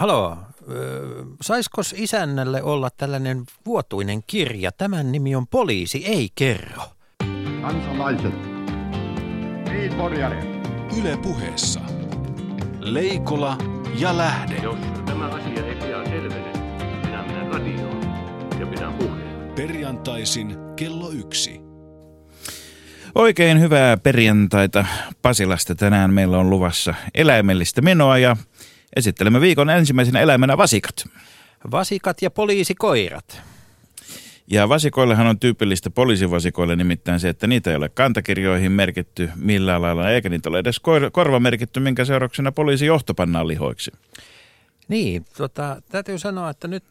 Halo, saisiko isännälle olla tällainen vuotuinen kirja? Tämän nimi on Poliisi ei kerro. Kansalaiset. Niin, Yle puheessa. Leikola ja Lähde. Jos tämä asia ei pian selvene, minä menen radioon ja pidän puheen. Perjantaisin kello yksi. Oikein hyvää perjantaita Pasilasta. Tänään meillä on luvassa eläimellistä menoa ja Esittelemme viikon ensimmäisenä eläimenä vasikat. Vasikat ja poliisikoirat. Ja vasikoillehan on tyypillistä poliisivasikoille nimittäin se, että niitä ei ole kantakirjoihin merkitty millään lailla, eikä niitä ole edes korva merkitty, minkä seurauksena poliisi johtopannaan lihoiksi. Niin, tota, täytyy sanoa, että nyt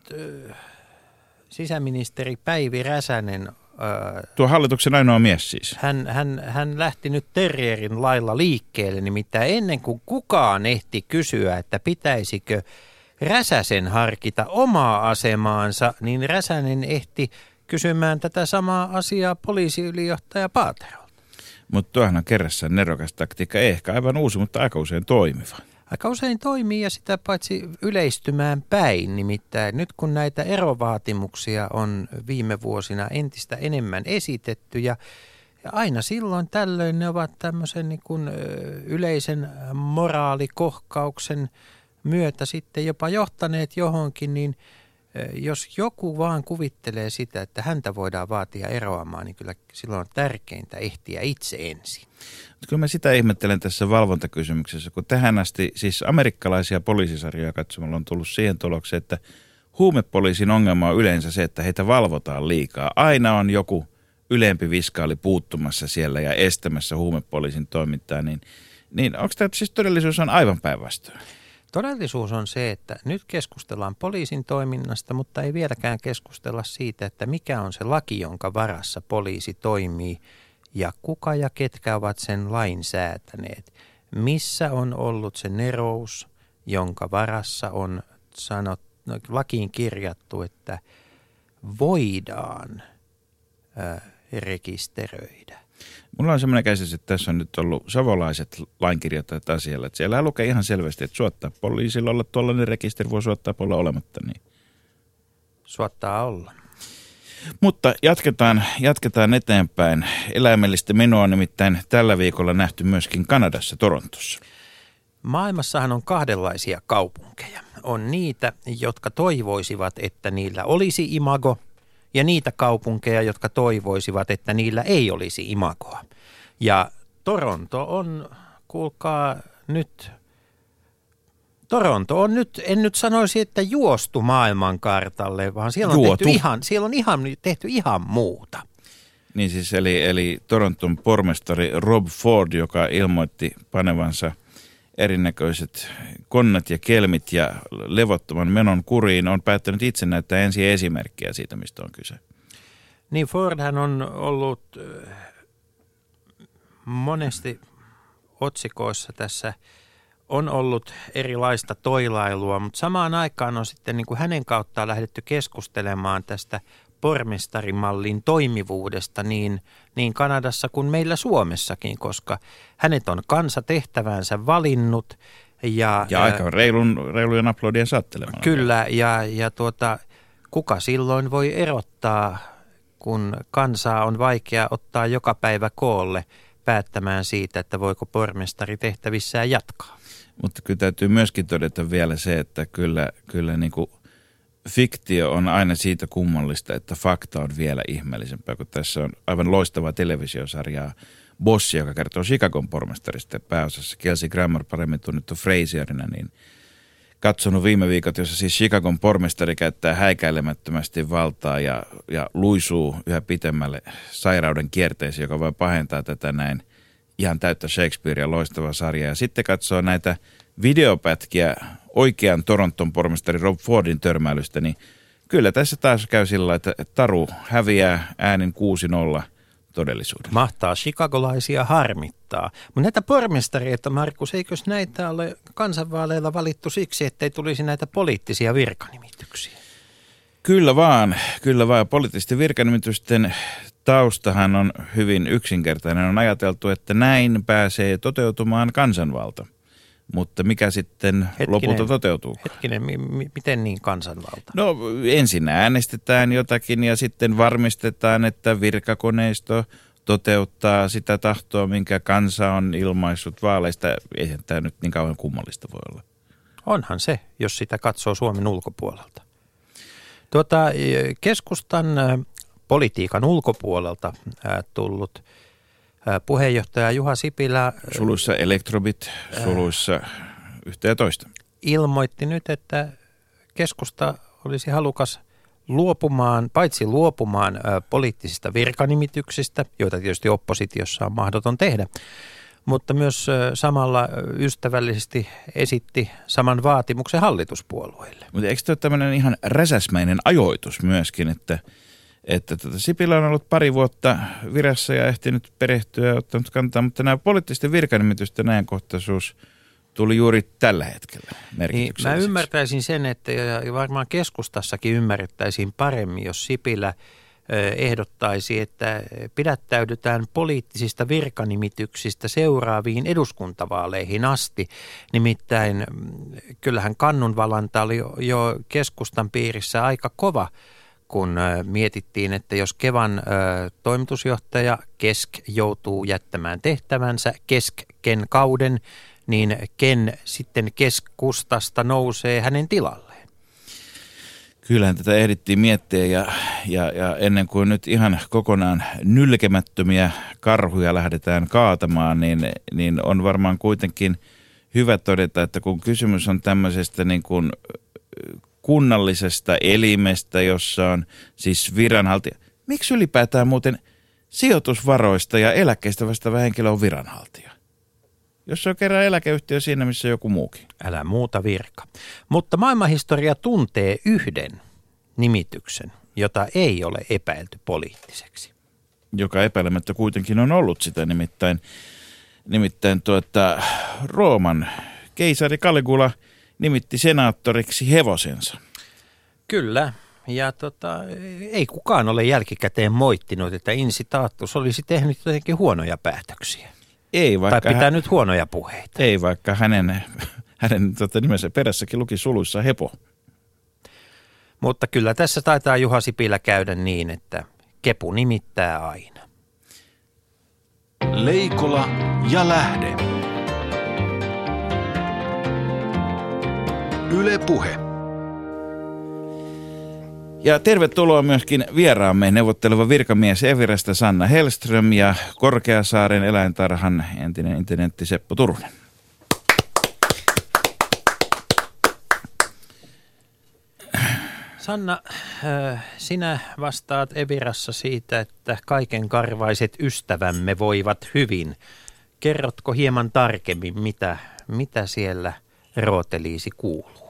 sisäministeri Päivi Räsänen Tuo hallituksen ainoa mies siis. Hän, hän, hän lähti nyt terrierin lailla liikkeelle, nimittäin ennen kuin kukaan ehti kysyä, että pitäisikö Räsäsen harkita omaa asemaansa, niin Räsänen ehti kysymään tätä samaa asiaa poliisiylijohtaja Paaterolta. Mutta tuohan on kerrassaan nerokas taktiikka, ehkä aivan uusi, mutta aika usein toimiva aika usein toimii ja sitä paitsi yleistymään päin. Nimittäin nyt kun näitä erovaatimuksia on viime vuosina entistä enemmän esitetty ja aina silloin tällöin ne ovat tämmöisen niin kuin yleisen moraalikohkauksen myötä sitten jopa johtaneet johonkin, niin jos joku vaan kuvittelee sitä, että häntä voidaan vaatia eroamaan, niin kyllä silloin on tärkeintä ehtiä itse ensin. Kyllä mä sitä ihmettelen tässä valvontakysymyksessä, kun tähän asti siis amerikkalaisia poliisisarjoja katsomalla on tullut siihen tulokseen, että huumepoliisin ongelma on yleensä se, että heitä valvotaan liikaa. Aina on joku ylempi viskaali puuttumassa siellä ja estämässä huumepoliisin toimintaa, niin, niin onko tämä siis todellisuus on aivan päinvastoin? Todellisuus on se, että nyt keskustellaan poliisin toiminnasta, mutta ei vieläkään keskustella siitä, että mikä on se laki, jonka varassa poliisi toimii – ja kuka ja ketkä ovat sen lain säätäneet. Missä on ollut se nerous, jonka varassa on sanot, no, lakiin kirjattu, että voidaan ö, rekisteröidä. Mulla on semmoinen käsitys, että tässä on nyt ollut savolaiset lainkirjoittajat asialla. Että siellä lukee ihan selvästi, että suottaa poliisilla olla tuollainen rekisteri, voi suottaa olla olematta niin. Suottaa olla. Mutta jatketaan, jatketaan eteenpäin. Eläimellistä menoa nimittäin tällä viikolla nähty myöskin Kanadassa, Torontossa. Maailmassahan on kahdenlaisia kaupunkeja. On niitä, jotka toivoisivat, että niillä olisi imago, ja niitä kaupunkeja, jotka toivoisivat, että niillä ei olisi imagoa. Ja Toronto on, kuulkaa nyt Toronto on nyt, en nyt sanoisi, että juostu maailmankartalle, vaan siellä on, tehty ihan, siellä on ihan, tehty ihan muuta. Niin siis eli, eli Toronton pormestari Rob Ford, joka ilmoitti panevansa erinäköiset konnat ja kelmit ja levottoman menon kuriin, on päättänyt itse näyttää ensi esimerkkiä siitä, mistä on kyse. Niin Fordhan on ollut äh, monesti otsikoissa tässä – on ollut erilaista toilailua, mutta samaan aikaan on sitten niin kuin hänen kauttaan lähdetty keskustelemaan tästä pormestarimallin toimivuudesta niin, niin Kanadassa kuin meillä Suomessakin, koska hänet on kansa tehtävänsä valinnut. Ja, ja aika reilun, reilujen aplodien saattelemalla. Kyllä, ja, ja tuota, kuka silloin voi erottaa, kun kansaa on vaikea ottaa joka päivä koolle päättämään siitä, että voiko pormestari tehtävissään jatkaa. Mutta kyllä täytyy myöskin todeta vielä se, että kyllä, kyllä niin kuin fiktio on aina siitä kummallista, että fakta on vielä ihmeellisempää, kun tässä on aivan loistava televisiosarjaa Bossi, joka kertoo Chicagon pormestarista. Pääosassa Kelsey Grammer paremmin tunnettu Frazierina, niin katsonut viime viikot, jossa siis Chicagon pormestari käyttää häikäilemättömästi valtaa ja, ja luisuu yhä pitemmälle sairauden kierteeseen, joka voi pahentaa tätä näin – ihan täyttä Shakespearea loistava sarja. Ja sitten katsoo näitä videopätkiä oikean Toronton pormestari Rob Fordin törmäilystä, niin kyllä tässä taas käy sillä että Taru häviää äänin 6-0 todellisuuden. Mahtaa chicagolaisia harmittaa. Mutta näitä pormestareita, Markus, eikös näitä ole kansanvaaleilla valittu siksi, ettei tulisi näitä poliittisia virkanimityksiä? Kyllä vaan, kyllä vaan. Poliittisten virkanimitysten taustahan on hyvin yksinkertainen. On ajateltu, että näin pääsee toteutumaan kansanvalta. mutta mikä sitten Hetkinen. lopulta toteutuu? Hetkinen, mi- mi- miten niin kansanvalta? No ensin äänestetään jotakin ja sitten varmistetaan, että virkakoneisto toteuttaa sitä tahtoa, minkä kansa on ilmaissut vaaleista. Eihän tämä nyt niin kauan kummallista voi olla. Onhan se, jos sitä katsoo Suomen ulkopuolelta. Tuota, keskustan politiikan ulkopuolelta tullut puheenjohtaja Juha Sipilä Suluissa elektrobit, suluissa yhtä ja toista. ilmoitti nyt, että keskusta olisi halukas luopumaan, paitsi luopumaan poliittisista virkanimityksistä, joita tietysti oppositiossa on mahdoton tehdä, mutta myös samalla ystävällisesti esitti saman vaatimuksen hallituspuolueille. Mutta eikö tämä ole tämmöinen ihan räsäsmäinen ajoitus myöskin, että, että tota Sipilä on ollut pari vuotta virassa ja ehtinyt perehtyä ja ottanut kantaa, mutta nämä poliittisten virkanimitysten ajankohtaisuus tuli juuri tällä hetkellä Niin, mä ymmärtäisin sen, että ja varmaan keskustassakin ymmärrettäisiin paremmin, jos Sipilä ehdottaisi, että pidättäydytään poliittisista virkanimityksistä seuraaviin eduskuntavaaleihin asti. Nimittäin mm, kyllähän kannunvalanta oli jo keskustan piirissä aika kova, kun mietittiin, että jos Kevan ö, toimitusjohtaja Kesk joutuu jättämään tehtävänsä kesken kauden, niin ken sitten keskustasta nousee hänen tilalleen. Kyllähän tätä ehdittiin miettiä ja, ja, ja ennen kuin nyt ihan kokonaan nylkemättömiä karhuja lähdetään kaatamaan, niin, niin on varmaan kuitenkin hyvä todeta, että kun kysymys on tämmöisestä niin kuin kunnallisesta elimestä, jossa on siis viranhaltija. Miksi ylipäätään muuten sijoitusvaroista ja eläkkeistä vastaava henkilö on viranhaltija? Jos se on kerran eläkeyhtiö siinä, missä joku muukin. Älä muuta virka. Mutta maailmanhistoria tuntee yhden nimityksen, jota ei ole epäilty poliittiseksi. joka epäilemättä kuitenkin on ollut sitä nimittäin, nimittäin tuota, Rooman keisari Caligula nimitti senaattoriksi hevosensa. Kyllä, ja tota, ei kukaan ole jälkikäteen moittinut, että insitaattus olisi tehnyt jotenkin huonoja päätöksiä. Ei Tai vaikka, pitää hän, nyt huonoja puheita. ei vaikka hänen, hänen tota, nimensä perässäkin luki suluissa hepo. Mutta kyllä tässä taitaa Juha Sipilä käydä niin, että kepu nimittää aina. Leikola ja lähde. Yle Puhe. Ja tervetuloa myöskin vieraamme neuvotteleva virkamies Evirasta Sanna Hellström ja Korkeasaaren eläintarhan entinen internetti Seppo Turunen. Sanna, äh, sinä vastaat Evirassa siitä, että kaiken karvaiset ystävämme voivat hyvin. Kerrotko hieman tarkemmin, mitä, mitä siellä rooteliisi kuuluu?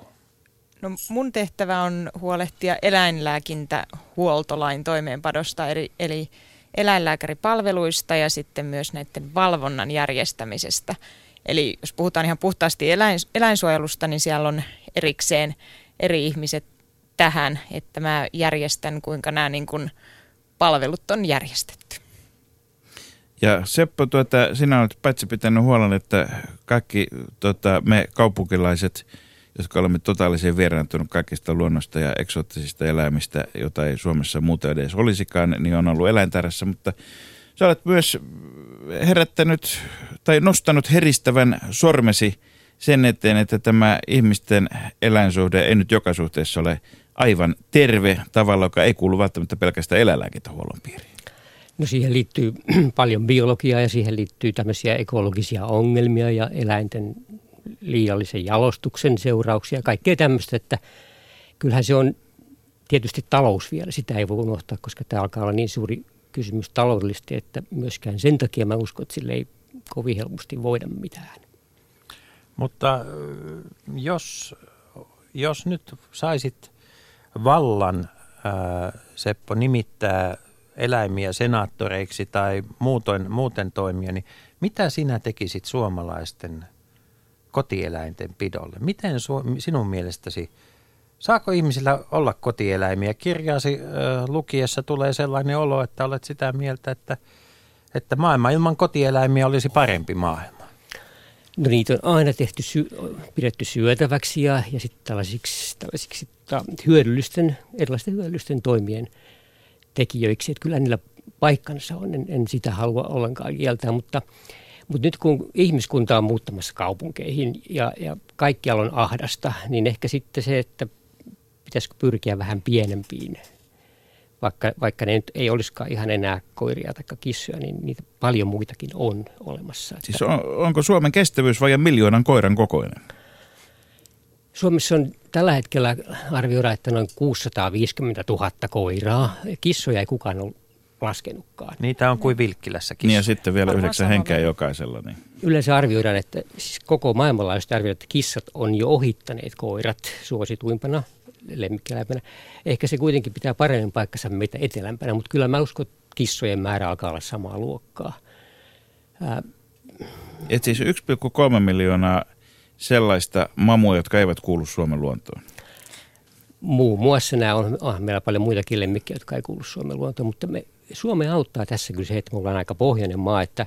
No mun tehtävä on huolehtia eläinlääkintähuoltolain toimeenpadosta, eli, eli eläinlääkäripalveluista ja sitten myös näiden valvonnan järjestämisestä. Eli jos puhutaan ihan puhtaasti eläin, eläinsuojelusta, niin siellä on erikseen eri ihmiset tähän, että mä järjestän, kuinka nämä niin kuin palvelut on järjestetty. Ja Seppo, tuota, sinä olet paitsi pitänyt huolen, että kaikki tuota, me kaupunkilaiset, jotka olemme totaalisen vieraantunut kaikista luonnosta ja eksoottisista eläimistä, jota ei Suomessa muuten edes olisikaan, niin on ollut eläintarhassa, mutta sä olet myös herättänyt tai nostanut heristävän sormesi sen eteen, että tämä ihmisten eläinsuhde ei nyt joka suhteessa ole aivan terve tavalla, joka ei kuulu välttämättä pelkästään eläinlääkintähuollon piiriin. No siihen liittyy paljon biologiaa ja siihen liittyy tämmöisiä ekologisia ongelmia ja eläinten liiallisen jalostuksen seurauksia kaikkea tämmöistä, että kyllähän se on tietysti talous vielä, sitä ei voi unohtaa, koska tämä alkaa olla niin suuri kysymys taloudellisesti, että myöskään sen takia mä uskon, että sille ei kovin helposti voida mitään. Mutta ö, jos, jos nyt saisit vallan, ää, Seppo, nimittää eläimiä senaattoreiksi tai muutoin, muuten toimia, niin mitä sinä tekisit suomalaisten kotieläinten pidolle? Miten su- sinun mielestäsi, saako ihmisillä olla kotieläimiä? Kirjaasi ö, lukiessa tulee sellainen olo, että olet sitä mieltä, että, että maailma ilman kotieläimiä olisi parempi maailma. No niitä on aina tehty, sy- pidetty syötäväksi ja, ja sitten tällaisiksi, tällaisiksi ta, hyödyllisten, erilaisten hyödyllisten toimien tekijöiksi. Että kyllä niillä paikkansa on, en, en sitä halua ollenkaan kieltää, mutta, mutta nyt kun ihmiskunta on muuttamassa kaupunkeihin ja, ja kaikkialla on ahdasta, niin ehkä sitten se, että pitäisikö pyrkiä vähän pienempiin vaikka, vaikka ne nyt ei olisikaan ihan enää koiria tai kissoja, niin niitä paljon muitakin on olemassa. Siis on, onko Suomen kestävyys vain miljoonan koiran kokoinen? Suomessa on tällä hetkellä arvioida, että noin 650 000 koiraa. Kissoja ei kukaan ole laskenutkaan. Niitä on kuin Vilkkilässäkin. Niin ja sitten vielä Varmaan yhdeksän henkeä jokaisella. Niin. Yleensä arvioidaan, että siis koko maailmanlaajuisesti arvioidaan, että kissat on jo ohittaneet koirat suosituimpana lemmikkieläimenä. Ehkä se kuitenkin pitää paremmin paikkansa meitä etelämpänä, mutta kyllä mä uskon, että kissojen määrä alkaa olla samaa luokkaa. Ää, Et siis 1,3 miljoonaa sellaista mamua, jotka eivät kuulu Suomen luontoon. muun muassa nämä on, on meillä paljon muitakin lemmikkejä, jotka ei kuulu Suomen luontoon, mutta me, Suomi auttaa tässä kyllä se, että me ollaan aika pohjoinen maa, että,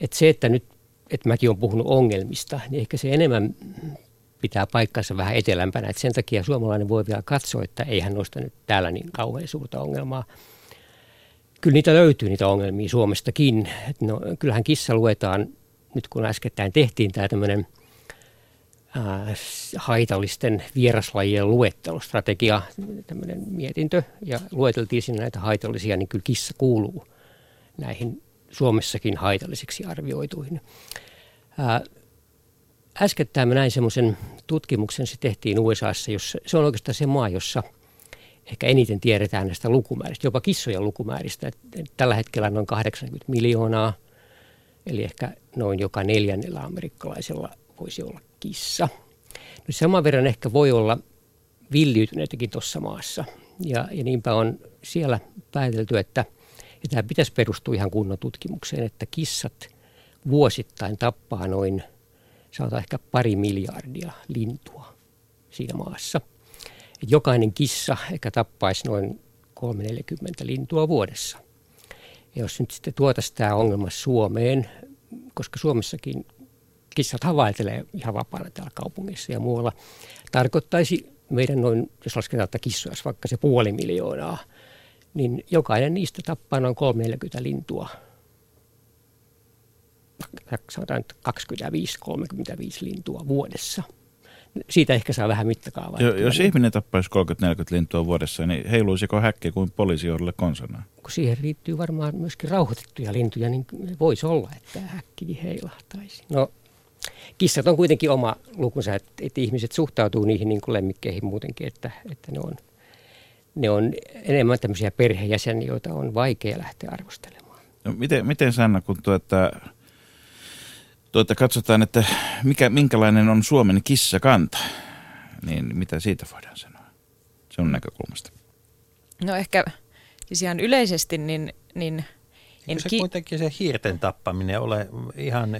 että se, että nyt, että mäkin olen puhunut ongelmista, niin ehkä se enemmän pitää paikkansa vähän etelämpänä, että sen takia suomalainen voi vielä katsoa, että eihän noista nyt täällä niin kauhean suurta ongelmaa. Kyllä niitä löytyy niitä ongelmia Suomestakin. Et No, kyllähän kissa luetaan, nyt kun äskettäin tehtiin tämä tämmöinen haitallisten vieraslajien luettelostrategia, tämmöinen mietintö, ja lueteltiin sinne näitä haitallisia, niin kyllä kissa kuuluu näihin Suomessakin haitallisiksi arvioituihin. Ää, äskettäin mä näin semmoisen tutkimuksen, se tehtiin USAssa, jossa se on oikeastaan se maa, jossa ehkä eniten tiedetään näistä lukumääristä, jopa kissojen lukumääristä. Tällä hetkellä noin 80 miljoonaa, eli ehkä noin joka neljännellä amerikkalaisella voisi olla kissa. No saman verran ehkä voi olla villiytyneitäkin tuossa maassa. Ja, ja niinpä on siellä päätelty, että ja tämä pitäisi perustua ihan kunnon tutkimukseen, että kissat vuosittain tappaa noin, sanotaan ehkä pari miljardia lintua siinä maassa. Jokainen kissa ehkä tappaisi noin 340 lintua vuodessa. Ja jos nyt sitten tuotaisiin tämä ongelma Suomeen, koska Suomessakin kissat havaitelee ihan vapaana täällä kaupungissa ja muualla, tarkoittaisi meidän noin, jos lasketaan, että kissoja vaikka se puoli miljoonaa, niin jokainen niistä tappaa noin 340 lintua. Sanotaan, että 25-35 lintua vuodessa. Siitä ehkä saa vähän mittakaavaa. Jo, jos kyllä ihminen tappaisi 30-40 lintua vuodessa, niin heiluisiko häkki kuin poliisijohdolle konsana? kun siihen riittyy varmaan myöskin rauhoitettuja lintuja, niin voisi olla, että häkki heilahtaisi. No, kissat on kuitenkin oma lukunsa, että, että ihmiset suhtautuu niihin niin kuin lemmikkeihin muutenkin, että, että ne, on, ne on enemmän tämmöisiä perhejäseniä, joita on vaikea lähteä arvostelemaan. No, miten, miten Sanna, kun tuota, tuota katsotaan, että mikä, minkälainen on Suomen kissakanta, niin mitä siitä voidaan sanoa? Se on näkökulmasta. No ehkä siis ihan yleisesti, niin, niin Eikö se ki- kuitenkin se hiirten tappaminen ole ihan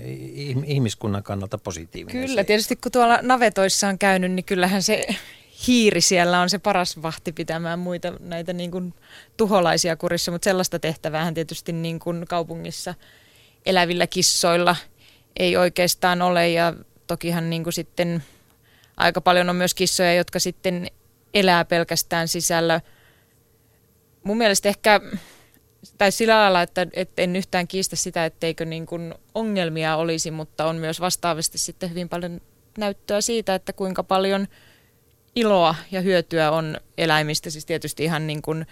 ihmiskunnan kannalta positiivinen? Kyllä, se? tietysti kun tuolla navetoissa on käynyt, niin kyllähän se hiiri siellä on se paras vahti pitämään muita näitä niin kuin tuholaisia kurissa, mutta sellaista tehtäväähän tietysti niin kuin kaupungissa elävillä kissoilla ei oikeastaan ole ja tokihan niin kuin sitten aika paljon on myös kissoja, jotka sitten elää pelkästään sisällä. Mun mielestä ehkä, tai sillä lailla, että, että en yhtään kiistä sitä, etteikö niin kuin ongelmia olisi, mutta on myös vastaavasti sitten hyvin paljon näyttöä siitä, että kuinka paljon iloa ja hyötyä on eläimistä, siis tietysti ihan niin kuin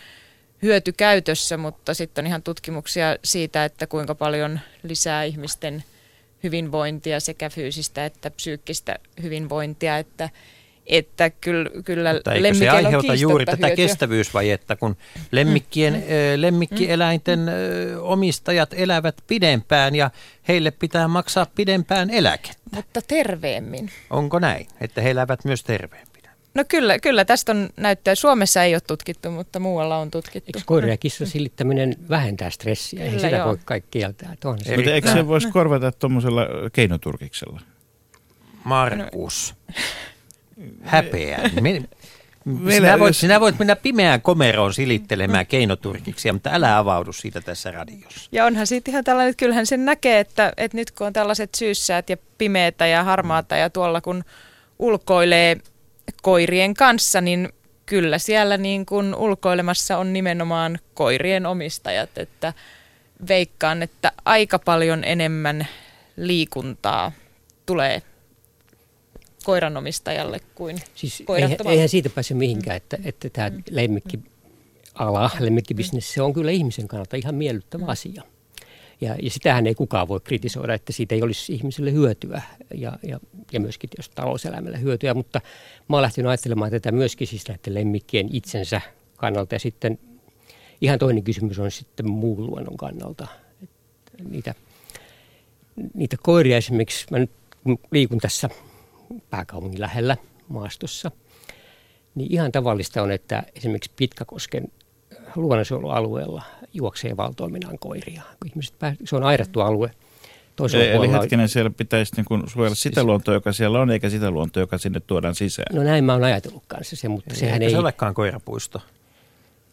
hyötykäytössä, mutta sitten on ihan tutkimuksia siitä, että kuinka paljon lisää ihmisten hyvinvointia, sekä fyysistä että psyykkistä hyvinvointia, että, että kyllä, kyllä Mutta eikö se aiheuta juuri tätä hyötyä. kestävyysvajetta, kun lemmikkien, Mm. lemmikkieläinten ö, omistajat elävät pidempään ja heille pitää maksaa pidempään eläke. Mutta terveemmin. Onko näin, että he elävät myös terveempinä? No kyllä, kyllä tästä on näyttöä. Suomessa ei ole tutkittu, mutta muualla on tutkittu. Eikö koira ja kissa silittäminen vähentää stressiä? Ei Kyllä, sitä joo. voi kaikki kieltää. se- Mutta eikö se voisi korvata tuommoisella keinoturkiksella? Markus, häpeä. Me, Meillä Sinä voit, jos- sinä voit mennä pimeään komeroon silittelemään keinoturkiksi, mutta älä avaudu siitä tässä radiossa. Ja onhan siitä ihan tällainen, että kyllähän sen näkee, että, että nyt kun on tällaiset syyssäät ja pimeätä ja harmaata ja tuolla kun ulkoilee koirien kanssa, niin kyllä siellä niin kuin ulkoilemassa on nimenomaan koirien omistajat, että veikkaan, että aika paljon enemmän liikuntaa tulee koiranomistajalle kuin Siis eihän, koirattomalle. eihän siitä pääse mihinkään, että, että tämä lemmikkiala, lemmikkibisnes, se on kyllä ihmisen kannalta ihan miellyttävä asia. Ja, ja sitähän ei kukaan voi kritisoida, että siitä ei olisi ihmiselle hyötyä ja, ja, ja myöskin jos talouselämälle hyötyä, mutta mä oon lähtenyt ajattelemaan tätä myöskin siis näiden lemmikkien itsensä kannalta ja sitten ihan toinen kysymys on sitten muun luonnon kannalta. Että niitä, niitä koiria esimerkiksi, mä nyt kun liikun tässä pääkaupungin lähellä maastossa, niin ihan tavallista on, että esimerkiksi Pitkäkosken luonnonsuojelualueella juoksee valtoiminaan koiria. Ihmiset pääs, se on aidattu alue. Toisella Eli puolella, hetkinen, siellä pitäisi niin kuin suojella sitä Siis- luontoa, joka siellä on, eikä sitä luontoa, joka sinne tuodaan sisään. no näin mä oon ajatellut kanssa se, mutta sehän Eikä ei... se olekaan koirapuisto.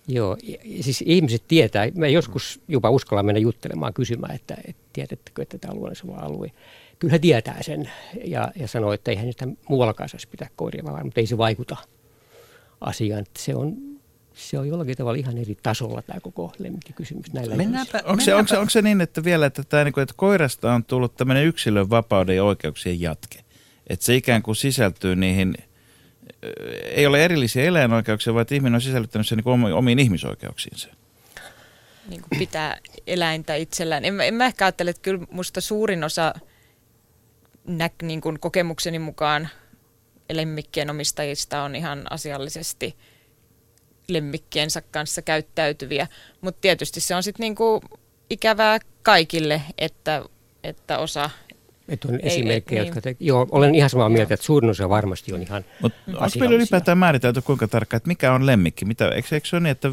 Joo, siis ihmiset tietää, mä joskus jopa uskallan mennä juttelemaan kysymään, että, että tiedättekö, että tämä luonnonsuojelualue, kyllä he tietää sen ja, ja sanoo, että eihän sitä muuallakaan saisi pitää koiria valaa, mutta ei se vaikuta asiaan. Se on, se on jollakin tavalla ihan eri tasolla tämä koko lemmikkikysymys näillä Mennäänpä, Onko se, onko, se, onko se niin, että vielä, että, tämä, niin kuin, että koirasta on tullut tämmöinen yksilön vapauden ja oikeuksien jatke? Että se ikään kuin sisältyy niihin, ei ole erillisiä eläinoikeuksia, vaan että ihminen on sisällyttänyt sen niin omiin ihmisoikeuksiinsa. niin kuin pitää eläintä itsellään. En, mä- en mä ehkä ajattele, että kyllä musta suurin osa näk, niin kuin kokemukseni mukaan lemmikkien omistajista on ihan asiallisesti lemmikkiensä kanssa käyttäytyviä. Mutta tietysti se on sitten niinku ikävää kaikille, että, että osa Että on Ei- esimerkkejä, ei- jotka... Te, joo, olen ihan samaa mieltä, Joo. että suurin osa varmasti on ihan Mutta onko meillä ylipäätään määritelty kuinka tarkkaan, että mikä on lemmikki? Mitä, eikö, eikö se ole niin, että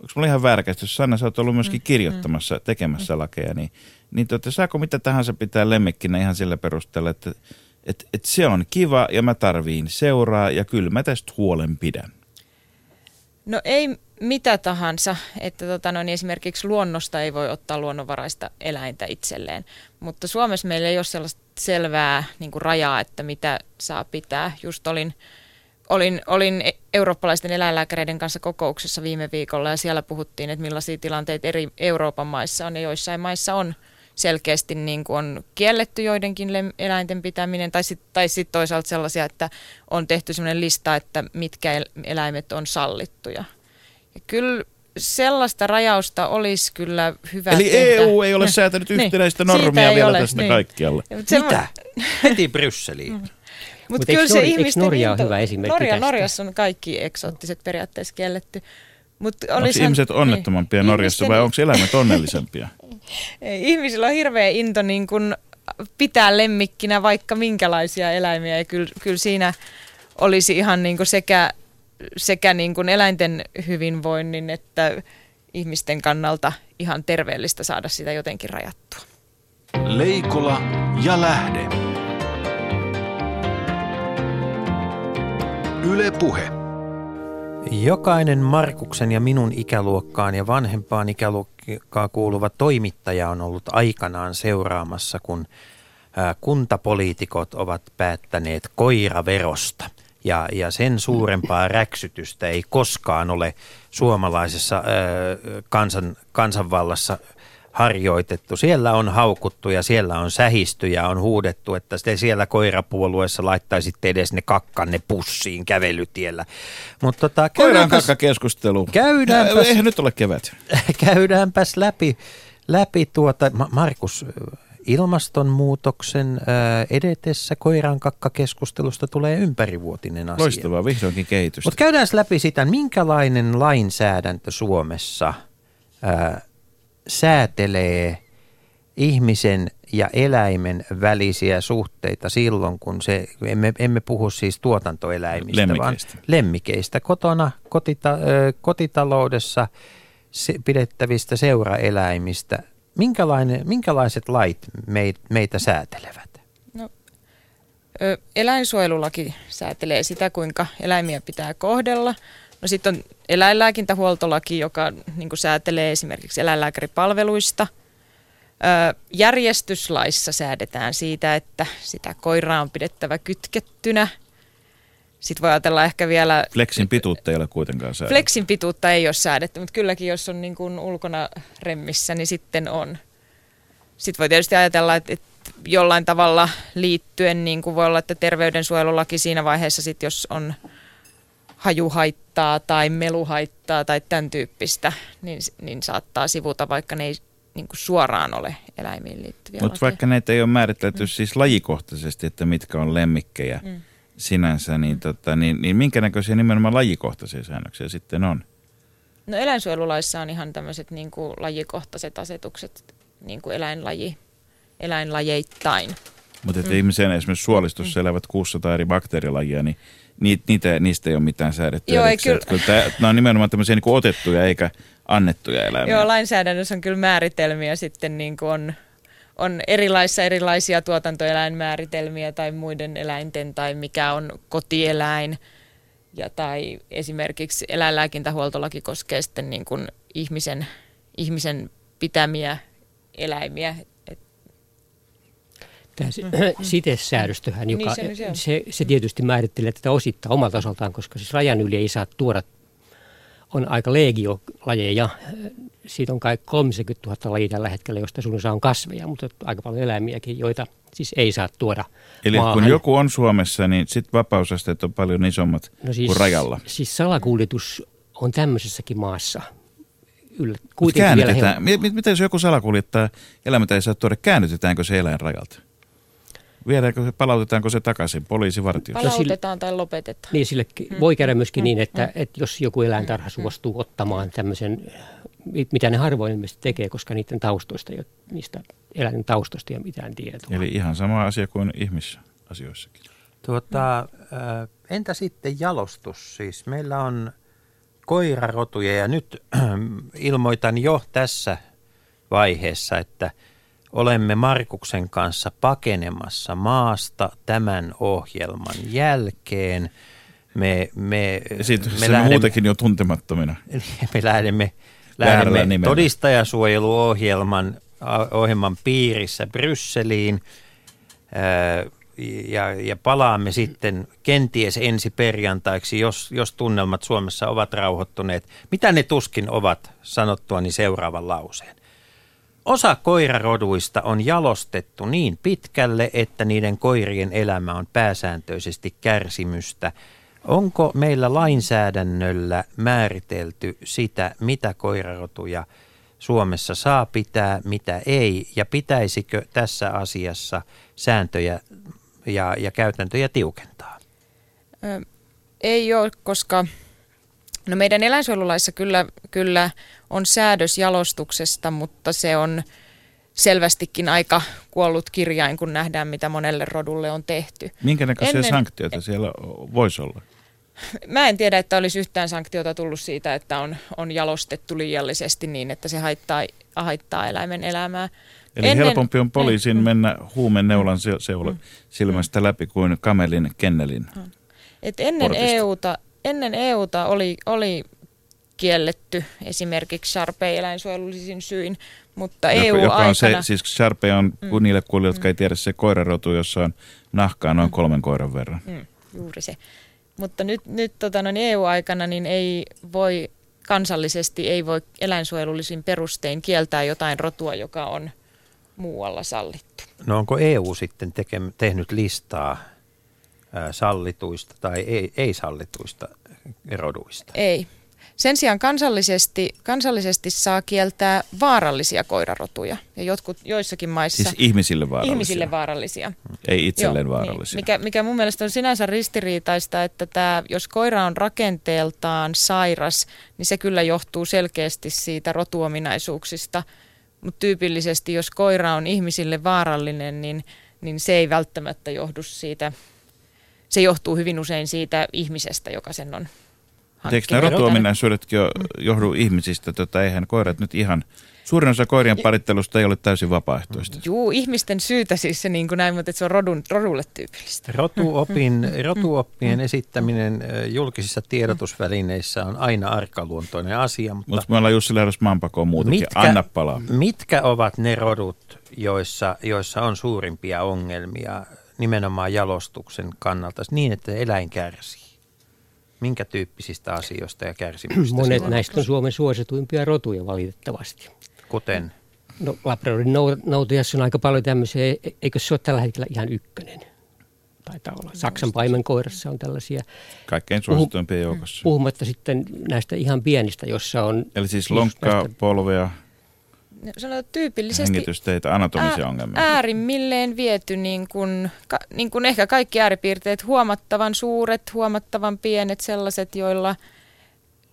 onko mulla ihan väärä käsitys? Sanna, sä oot ollut myöskin kirjoittamassa, tekemässä lakeja, niin, niin tuota, saako mitä tahansa pitää lemmikkinä ihan sillä perusteella, että et, et se on kiva ja mä tarviin seuraa ja kyllä mä tästä huolen pidän. No ei mitä tahansa, että tota noin, esimerkiksi luonnosta ei voi ottaa luonnonvaraista eläintä itselleen, mutta Suomessa meillä ei ole sellaista selvää niin kuin rajaa, että mitä saa pitää. Just olin, olin, olin e- eurooppalaisten eläinlääkäreiden kanssa kokouksessa viime viikolla ja siellä puhuttiin, että millaisia tilanteita eri Euroopan maissa on ja joissain maissa on selkeästi niin kuin on kielletty joidenkin eläinten pitäminen tai sitten tai sit toisaalta sellaisia, että on tehty sellainen lista, että mitkä el- eläimet on sallittuja. Ja kyllä sellaista rajausta olisi kyllä hyvä Eli tehdä. EU ei ole säätänyt Niin, yhtenäistä siitä normia vielä ole, tästä niin. kaikkialle. Mitä? Heti Brysseliin. Mutta Mut kyllä eikö se Norja- eikö ihmisten Norja into- hyvä esimerkki Norja, tästä? Norjassa on kaikki eksoottiset periaatteessa kielletty. Mut Onko ihmiset onnettomampia niin. Norjassa Ihmisten- vai onko eläimet onnellisempia? Ei, ihmisillä on hirveä into niin kun pitää lemmikkinä vaikka minkälaisia eläimiä ja kyllä, kyllä siinä olisi ihan niin kuin sekä, sekä niin kuin eläinten hyvinvoinnin että ihmisten kannalta ihan terveellistä saada sitä jotenkin rajattua. Leikola ja lähde. Yle Puhe. Jokainen Markuksen ja minun ikäluokkaan ja vanhempaan ikäluokkaan kuuluva toimittaja on ollut aikanaan seuraamassa, kun kuntapoliitikot ovat päättäneet koiraverosta. Ja, ja sen suurempaa räksytystä ei koskaan ole suomalaisessa ää, kansan, kansanvallassa harjoitettu. Siellä on haukuttu ja siellä on sähisty ja on huudettu, että te siellä koirapuolueessa laittaisitte edes ne kakkanne pussiin kävelytiellä. Mutta tota, Koiraan käydäänpäs- kakka keskustelu. Käydäänpäs- Eihän nyt ole kevät. käydäänpäs läpi, läpi tuota, Ma- Markus, ilmastonmuutoksen edetessä koiran kakkakeskustelusta tulee ympärivuotinen asia. Loistavaa, vihdoinkin kehitystä. Mutta käydään läpi sitä, minkälainen lainsäädäntö Suomessa ää, säätelee ihmisen ja eläimen välisiä suhteita silloin, kun se, emme, emme puhu siis tuotantoeläimistä, Lemmikeistä. vaan lemmikeistä. Kotona, kotita, kotitaloudessa se, pidettävistä seuraeläimistä. Minkälainen, minkälaiset lait meit, meitä säätelevät? Ö, eläinsuojelulaki säätelee sitä, kuinka eläimiä pitää kohdella. No sitten on eläinlääkintähuoltolaki, joka niin säätelee esimerkiksi eläinlääkäripalveluista. Ö, järjestyslaissa säädetään siitä, että sitä koiraa on pidettävä kytkettynä. Sitten voi ajatella ehkä vielä... Flexin pituutta ei ole kuitenkaan säädetty. Flexin pituutta ei ole säädetty, mutta kylläkin jos on niin kuin ulkona remmissä, niin sitten on. Sitten voi tietysti ajatella, että, että jollain tavalla liittyen, niin kuin voi olla, että terveydensuojelulaki siinä vaiheessa, sit jos on hajuhaittaa tai meluhaittaa tai tämän tyyppistä, niin, niin saattaa sivuta, vaikka ne ei niin kuin suoraan ole eläimiin liittyviä Mutta vaikka näitä ei ole määritelty mm. siis lajikohtaisesti, että mitkä on lemmikkejä mm. sinänsä, niin, tota, niin, niin minkä näköisiä nimenomaan lajikohtaisia säännöksiä sitten on? No eläinsuojelulaissa on ihan tämmöiset niin kuin lajikohtaiset asetukset, niin kuin eläinlaji, eläinlajeittain. Mutta että mm. ihmisen esimerkiksi suolistossa mm. elävät 600 eri bakteerilajia, niin niitä, niistä ei ole mitään säädettyä. Joo, ei kyllä. kyllä tämä, nämä on nimenomaan tämmöisiä niin otettuja eikä annettuja eläimiä. Joo, lainsäädännössä on kyllä määritelmiä sitten niin kuin on, on erilaisia erilaisia tuotantoeläinmääritelmiä tai muiden eläinten tai mikä on kotieläin. Ja tai esimerkiksi eläinlääkintähuoltolaki koskee sitten niin kuin ihmisen, ihmisen pitämiä eläimiä. Tämä sitesäädöstöhän, joka niin se, se, se tietysti määrittelee tätä osittain omalta osaltaan, koska siis rajan yli ei saa tuoda, on aika legiolajeja, siitä on kai 30 000 lajia tällä hetkellä, josta suurin osa on kasveja, mutta aika paljon eläimiäkin, joita siis ei saa tuoda Eli maahan. kun joku on Suomessa, niin sitten vapausasteet on paljon isommat no siis, kuin rajalla. Siis salakuljetus on tämmöisessäkin maassa yllä, kuitenkin vielä Mitä jos joku salakuljettaa eläimet ei saa tuoda, käännytetäänkö se eläin rajalta? Viedäänkö se, palautetaanko se takaisin poliisivartio? Palautetaan tai lopetetaan. Niin, sille hmm. voi käydä myöskin hmm. niin, että, hmm. että jos joku eläintarha suostuu ottamaan tämmöisen, mitä ne harvoin ilmeisesti tekee, koska niiden taustoista, niistä eläinten taustoista ei ole mitään tietoa. Eli ihan sama asia kuin ihmisasioissakin. Tuota, entä sitten jalostus? Siis meillä on koirarotuja ja nyt ilmoitan jo tässä vaiheessa, että – olemme Markuksen kanssa pakenemassa maasta tämän ohjelman jälkeen. Me, me, Siitä me lähdemme, muutenkin jo tuntemattomina. Me lähdemme, lähdemme todistajasuojeluohjelman ohjelman piirissä Brysseliin ja, ja palaamme sitten kenties ensi perjantaiksi, jos, jos tunnelmat Suomessa ovat rauhoittuneet. Mitä ne tuskin ovat sanottuani seuraavan lauseen? Osa koiraroduista on jalostettu niin pitkälle, että niiden koirien elämä on pääsääntöisesti kärsimystä. Onko meillä lainsäädännöllä määritelty sitä, mitä koirarotuja Suomessa saa pitää, mitä ei, ja pitäisikö tässä asiassa sääntöjä ja, ja käytäntöjä tiukentaa? Ö, ei ole, koska no meidän eläinsuojelulaissa kyllä, kyllä on säädös jalostuksesta, mutta se on selvästikin aika kuollut kirjain, kun nähdään, mitä monelle rodulle on tehty. Minkä näköisiä Ennen... sanktioita siellä voisi olla? Mä en tiedä, että olisi yhtään sanktiota tullut siitä, että on, on jalostettu liiallisesti niin, että se haittaa, haittaa eläimen elämää. Eli Ennen... helpompi on poliisin mennä huumenneulan seula mm. silmästä läpi kuin kamelin kennelin. Et ennen, EUta, ennen EUta oli, oli kielletty esimerkiksi Sharpei eläinsuojelullisin syin, mutta EU joka on se, siis Sharpei on mm. niille kuulijoille, jotka mm. ei tiedä se koirarotu, jossa on nahkaa noin mm. kolmen koiran verran. Mm. Juuri se. Mutta nyt, nyt tota, noin EU-aikana niin ei voi kansallisesti ei voi eläinsuojelullisin perustein kieltää jotain rotua, joka on muualla sallittu. No onko EU sitten teke, tehnyt listaa sallituista tai ei, ei sallituista roduista? Ei. Sen sijaan kansallisesti, kansallisesti saa kieltää vaarallisia koirarotuja. Ja jotkut joissakin maissa... Siis ihmisille vaarallisia? Ihmisille vaarallisia. Ei itselleen Joo, vaarallisia. Niin. Mikä, mikä mun mielestä on sinänsä ristiriitaista, että tämä, jos koira on rakenteeltaan sairas, niin se kyllä johtuu selkeästi siitä rotuominaisuuksista. Mutta tyypillisesti, jos koira on ihmisille vaarallinen, niin, niin se ei välttämättä johdu siitä... Se johtuu hyvin usein siitä ihmisestä, joka sen on Eikö nämä rotuominaisuudetkin jo johdu ihmisistä? Tota, eihän koirat nyt ihan... Suurin osa koirien parittelusta ei ole täysin vapaaehtoista. Juu, ihmisten syytä siis se niin kuin näin, mutta että se on rodun, rodulle tyypillistä. Rotuopin, rotuoppien esittäminen julkisissa tiedotusvälineissä on aina arkaluontoinen asia, mutta Mutta me ollaan Jussi lähdössä maanpakoon muutenkin. mitkä, Anna palaa. mitkä ovat ne rodut, joissa, joissa on suurimpia ongelmia nimenomaan jalostuksen kannalta niin, että eläin kärsii? Minkä tyyppisistä asioista ja kärsimyksistä? Monet silloin näistä on Suomen suosituimpia rotuja valitettavasti. Kuten No Labradorin nautajassa on aika paljon tämmöisiä, e- eikö se ole tällä hetkellä ihan ykkönen? Taitaa olla. Saksan paimenkoirassa on tällaisia. Kaikkein suosituimpien joukossa. Puhumatta sitten näistä ihan pienistä, jossa on... Eli siis lonkkaa, näistä- polvea, Sanotaan tyypillisesti hengitysteitä, anatomisia ää- ongelmia. äärimmilleen viety, niin kuin, ka, niin kuin ehkä kaikki ääripiirteet, huomattavan suuret, huomattavan pienet, sellaiset, joilla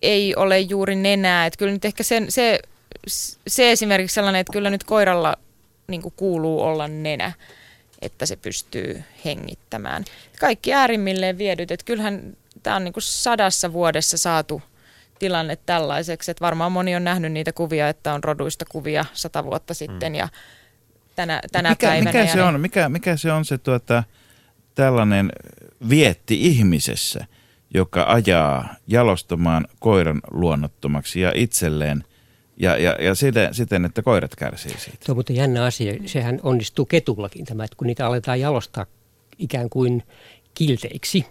ei ole juuri nenää. Että kyllä nyt ehkä sen, se, se esimerkiksi sellainen, että kyllä nyt koiralla niin kuin kuuluu olla nenä, että se pystyy hengittämään. Kaikki äärimmilleen viedyt, että kyllähän tämä on niin kuin sadassa vuodessa saatu tilanne tällaiseksi, että varmaan moni on nähnyt niitä kuvia, että on roduista kuvia sata vuotta sitten ja tänä, tänä mikä, päivänä. mikä, ja se on, mikä, mikä se on se tuota, tällainen vietti ihmisessä, joka ajaa jalostamaan koiran luonnottomaksi ja itselleen ja, ja, ja siten, siten, että koirat kärsii siitä. Se on muuten jännä asia. Sehän onnistuu ketullakin tämä, että kun niitä aletaan jalostaa ikään kuin kilteiksi,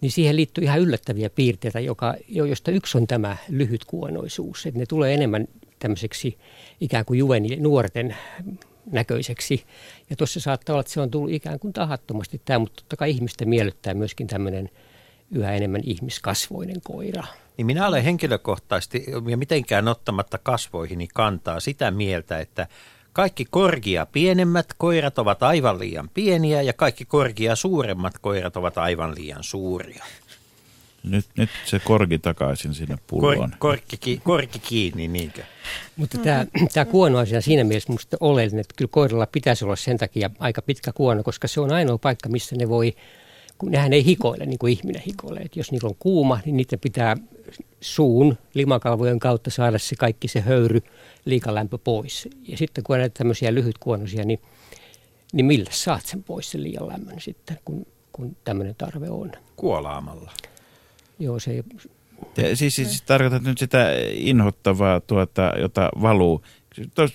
niin siihen liittyy ihan yllättäviä piirteitä, joka, jo- josta yksi on tämä lyhyt kuonoisuus. Että ne tulee enemmän tämmöiseksi ikään kuin juveni, nuorten näköiseksi. Ja tuossa saattaa olla, että se on tullut ikään kuin tahattomasti tämä, mutta totta kai ihmistä miellyttää myöskin tämmöinen yhä enemmän ihmiskasvoinen koira. Niin minä olen henkilökohtaisesti ja mitenkään ottamatta kasvoihini kantaa sitä mieltä, että kaikki korgia pienemmät koirat ovat aivan liian pieniä ja kaikki korgia suuremmat koirat ovat aivan liian suuria. Nyt, nyt se korgi takaisin sinne Kor, pulloon. korkki, ki- korkki kiinni, niinkö? Mutta tämä, tämä kuono asia siinä mielessä minusta oleellinen, että kyllä koiralla pitäisi olla sen takia aika pitkä kuono, koska se on ainoa paikka, missä ne voi, kun nehän ei hikoile niin kuin ihminen hikoilee. Että jos niillä on kuuma, niin niiden pitää suun limakalvojen kautta saada se kaikki se höyry, liikalämpö pois. Ja sitten kun on näitä tämmöisiä lyhytkuonoisia, niin, niin millä saat sen pois sen liian lämmön sitten, kun, kun tämmöinen tarve on. Kuolaamalla. Joo, se ei, Ja siis, siis tarkoitat nyt sitä inhottavaa, tuota, jota valuu.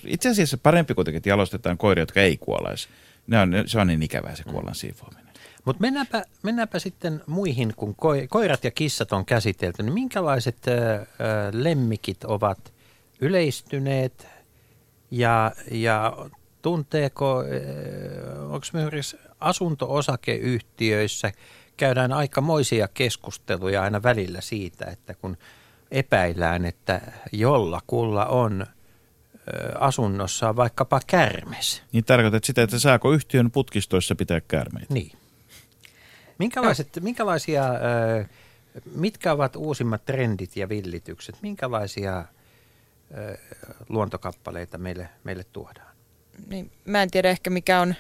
Itse asiassa parempi kuitenkin, että jalostetaan koiria, jotka ei kuolaisi. Ne on, se on niin ikävää se kuolan siivoaminen. Mutta mennäänpä, mennäänpä sitten muihin, kun koi, koirat ja kissat on käsitelty, niin minkälaiset ö, lemmikit ovat yleistyneet ja, ja tunteeko, onko myös asunto-osakeyhtiöissä käydään aikamoisia keskusteluja aina välillä siitä, että kun epäillään, että jollakulla on asunnossa vaikkapa kärmes. Niin tarkoitat sitä, että saako yhtiön putkistoissa pitää käärmeitä? Niin. Minkälaiset, minkälaisia, mitkä ovat uusimmat trendit ja villitykset? Minkälaisia luontokappaleita meille, meille tuodaan? niin mä en tiedä ehkä mikä on,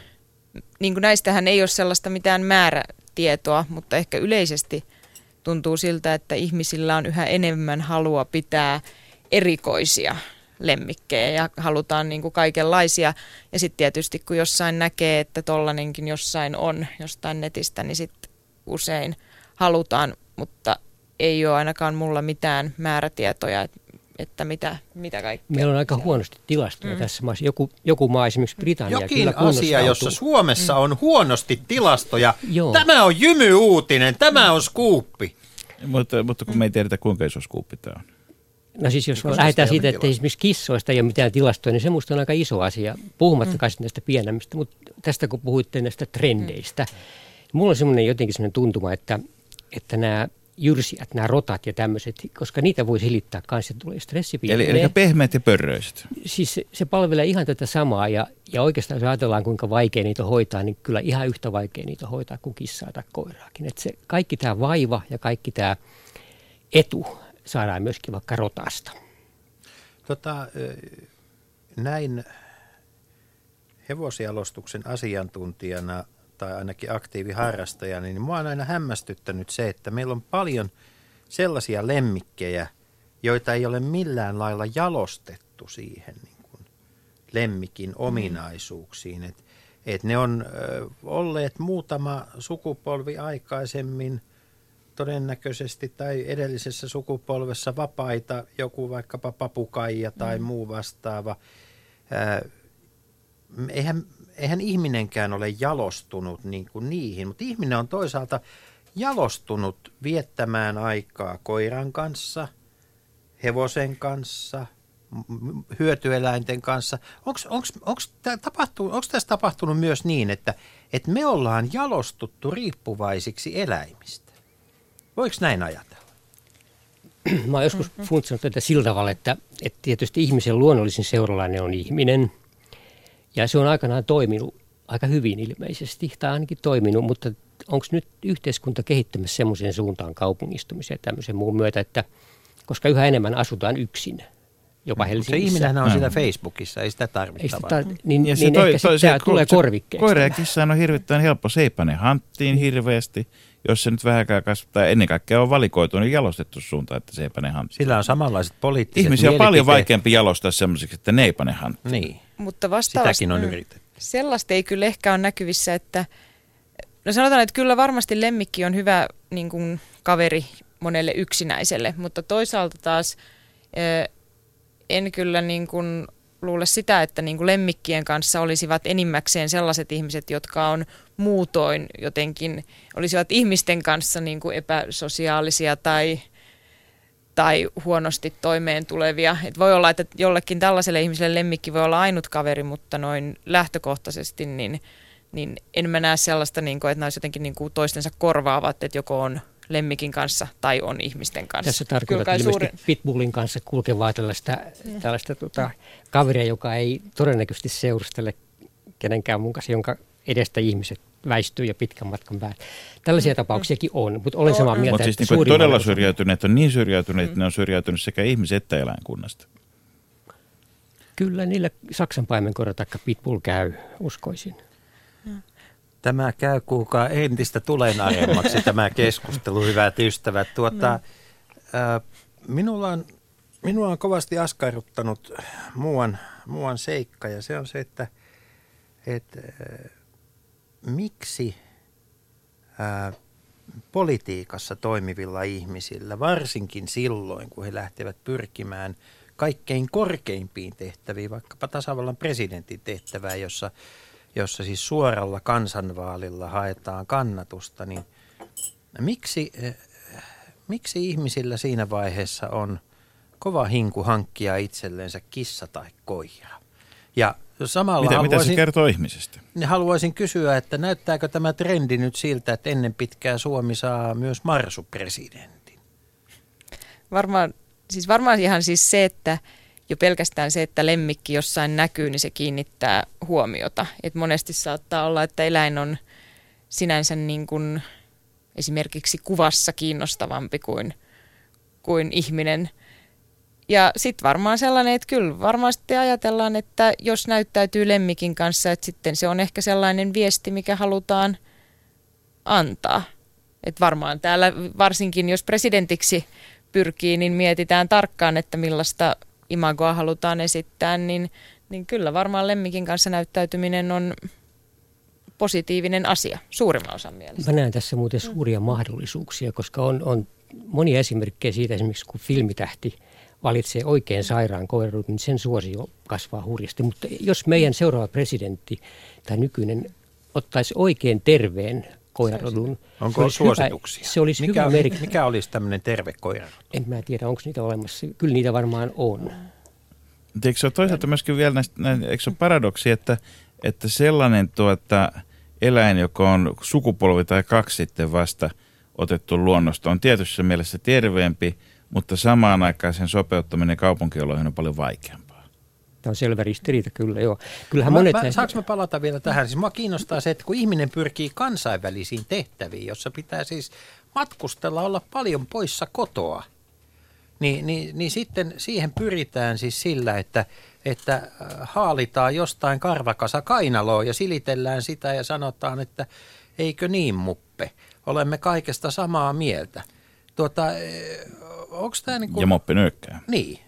niin kuin näistähän ei ole sellaista mitään määrätietoa, mutta ehkä yleisesti tuntuu siltä, että ihmisillä on yhä enemmän halua pitää erikoisia lemmikkejä ja halutaan niin kuin kaikenlaisia. Ja sitten tietysti kun jossain näkee, että tollanenkin jossain on jostain netistä, niin sitten usein halutaan, mutta ei ole ainakaan mulla mitään määrätietoja, että, että mitä, mitä kaikkea. meillä on aika huonosti tilastoja mm. tässä maassa. Joku, joku maa, esimerkiksi Britannia, Jokin kyllä asia, jossa Suomessa on huonosti tilastoja. Joo. Tämä on jymyuutinen, tämä on skuuppi. Mutta, mutta kun me ei tiedetä, kuinka iso skuuppi tämä on. No siis jos Koska lähdetään siitä, että esimerkiksi kissoista ei ole mitään tilastoja, niin se musta on aika iso asia, puhumattakaan mm. näistä pienemmistä. Mutta tästä kun puhuitte näistä trendeistä, mm. Mulla on semmoinen jotenkin semmoinen tuntuma, että, että nämä jyrsijät, nämä rotat ja tämmöiset, koska niitä voi silittää kanssa, tulee stressipiirteitä. Eli, eli pehmeät ja pörröiset. Siis se, se palvelee ihan tätä samaa ja, ja oikeastaan jos ajatellaan kuinka vaikea niitä hoitaa, niin kyllä ihan yhtä vaikea niitä hoitaa kuin kissaa tai koiraakin. Et se, kaikki tämä vaiva ja kaikki tämä etu saadaan myöskin vaikka rotasta. Tota, näin hevosjalostuksen asiantuntijana tai ainakin aktiiviharrastajana, niin mua on aina hämmästyttänyt se, että meillä on paljon sellaisia lemmikkejä, joita ei ole millään lailla jalostettu siihen niin kuin lemmikin ominaisuuksiin. Et, et ne on ö, olleet muutama sukupolvi aikaisemmin todennäköisesti tai edellisessä sukupolvessa vapaita, joku vaikkapa papukaija tai mm. muu vastaava. Ö, eihän, eihän ihminenkään ole jalostunut niin kuin niihin, mutta ihminen on toisaalta jalostunut viettämään aikaa koiran kanssa, hevosen kanssa, hyötyeläinten kanssa. Onko tässä tapahtunut myös niin, että, että me ollaan jalostuttu riippuvaisiksi eläimistä? Voiko näin ajatella? Mä oon joskus funtsinut tätä sillä tavalla, että, että tietysti ihmisen luonnollisin seuralainen on ihminen. Ja se on aikanaan toiminut aika hyvin ilmeisesti, tai ainakin toiminut, mutta onko nyt yhteiskunta kehittymässä semmoiseen suuntaan kaupungistumiseen ja tämmöisen muun myötä, että koska yhä enemmän asutaan yksin, jopa Helsingissä. Se ihminenhän on mm. sitä Facebookissa, ei sitä tarvitse. Ei sitä tar- niin, ja se niin toi, ehkä toi, se, tulee korvikkeeksi. Koira ja kissa on hirvittävän helppo. Se ei pane hanttiin hirveästi, jos se nyt vähänkään kasvattaa. Ennen kaikkea on valikoitu niin jalostettu suuntaan, että se ei pane hanttiin. Sillä on samanlaiset poliittiset Ihmisiä on paljon vaikeampi jalostaa semmoiseksi, että ne ei pane hanttiin. Niin. Mutta vastaavasti Sitäkin on yritetty. Sellaista ei kyllä ehkä ole näkyvissä, että No sanotaan, että kyllä varmasti lemmikki on hyvä niin kuin, kaveri monelle yksinäiselle, mutta toisaalta taas en kyllä niin kuin, luule sitä, että niin kuin lemmikkien kanssa olisivat enimmäkseen sellaiset ihmiset, jotka on muutoin jotenkin, olisivat ihmisten kanssa niin kuin epäsosiaalisia tai, tai huonosti toimeen tulevia. Et voi olla, että jollekin tällaiselle ihmiselle lemmikki voi olla ainut kaveri, mutta noin lähtökohtaisesti niin, niin en mä näe sellaista, niin kuin, että nämä jotenkin niin kuin toistensa korvaavat, että joko on lemmikin kanssa tai on ihmisten kanssa. Tässä tarkoittaa ilmeisesti suuri... Pitbullin kanssa kulkevaa tällaista, tällaista tota, kaveria, joka ei todennäköisesti seurustele kenenkään mukaan, jonka edestä ihmiset väistyy ja pitkän matkan päällä. Tällaisia mm. tapauksiakin on, mutta olen samaa mieltä, Mutta siis niin todella osa... syrjäytyneet on niin syrjäytyneet, mm. että ne on syrjäytynyt sekä ihmis- että eläinkunnasta. Kyllä niillä Saksan paimenkorra tai pitbull käy, uskoisin. Tämä käy kuulkaa entistä tulenaremmaksi tämä keskustelu, hyvät ystävät. Tuota, ää, minulla, on, minua on kovasti askarruttanut muuan, muuan seikka ja se on se, että, että miksi ää, politiikassa toimivilla ihmisillä, varsinkin silloin, kun he lähtevät pyrkimään kaikkein korkeimpiin tehtäviin, vaikkapa tasavallan presidentin tehtävään, jossa jossa siis suoralla kansanvaalilla haetaan kannatusta, niin miksi, eh, miksi ihmisillä siinä vaiheessa on kova hinku hankkia itsellensä kissa tai koira? Ja samalla mitä, mitä se kertoo ihmisestä? Niin haluaisin kysyä, että näyttääkö tämä trendi nyt siltä, että ennen pitkää Suomi saa myös marsupresidentin? Varmaan, siis varmaan ihan siis se, että jo pelkästään se, että lemmikki jossain näkyy, niin se kiinnittää huomiota. Et monesti saattaa olla, että eläin on sinänsä niin kuin esimerkiksi kuvassa kiinnostavampi kuin, kuin ihminen. Ja sitten varmaan sellainen, että kyllä varmasti ajatellaan, että jos näyttäytyy lemmikin kanssa, että sitten se on ehkä sellainen viesti, mikä halutaan antaa. Et varmaan täällä, varsinkin jos presidentiksi pyrkii, niin mietitään tarkkaan, että millaista imagoa halutaan esittää, niin, niin kyllä varmaan lemmikin kanssa näyttäytyminen on positiivinen asia suurimman osan mielestä. Mä näen tässä muuten suuria mahdollisuuksia, koska on, on monia esimerkkejä siitä esimerkiksi, kun filmitähti valitsee oikein sairaan koirun, niin sen suosio kasvaa hurjasti. Mutta jos meidän seuraava presidentti tai nykyinen ottaisi oikein terveen koirarodun. Onko se suosituksia? Hyvä, se olisi mikä, hyvä merkki. Mikä olisi tämmöinen terve koirarodu? En mä tiedä, onko niitä olemassa. Kyllä niitä varmaan on. Eikö se ole toisaalta myöskin vielä näistä, eikö se ole paradoksi, että, että sellainen tuota, eläin, joka on sukupolvi tai kaksi sitten vasta otettu luonnosta, on tietyssä mielessä terveempi, mutta samaan aikaan sen sopeuttaminen kaupunkioloihin on paljon vaikeampaa. Tämä on selvä ristiriita kyllä, joo. Kyllähän mä, monet mä, saanko mä palata vielä tähän? Siis mua kiinnostaa se, että kun ihminen pyrkii kansainvälisiin tehtäviin, jossa pitää siis matkustella, olla paljon poissa kotoa, niin, niin, niin sitten siihen pyritään siis sillä, että, että äh, haalitaan jostain karvakasa kainaloa ja silitellään sitä ja sanotaan, että eikö niin muppe, olemme kaikesta samaa mieltä. Tuota, onko tämä niin kuin... Ja moppi nyökkää. Niin,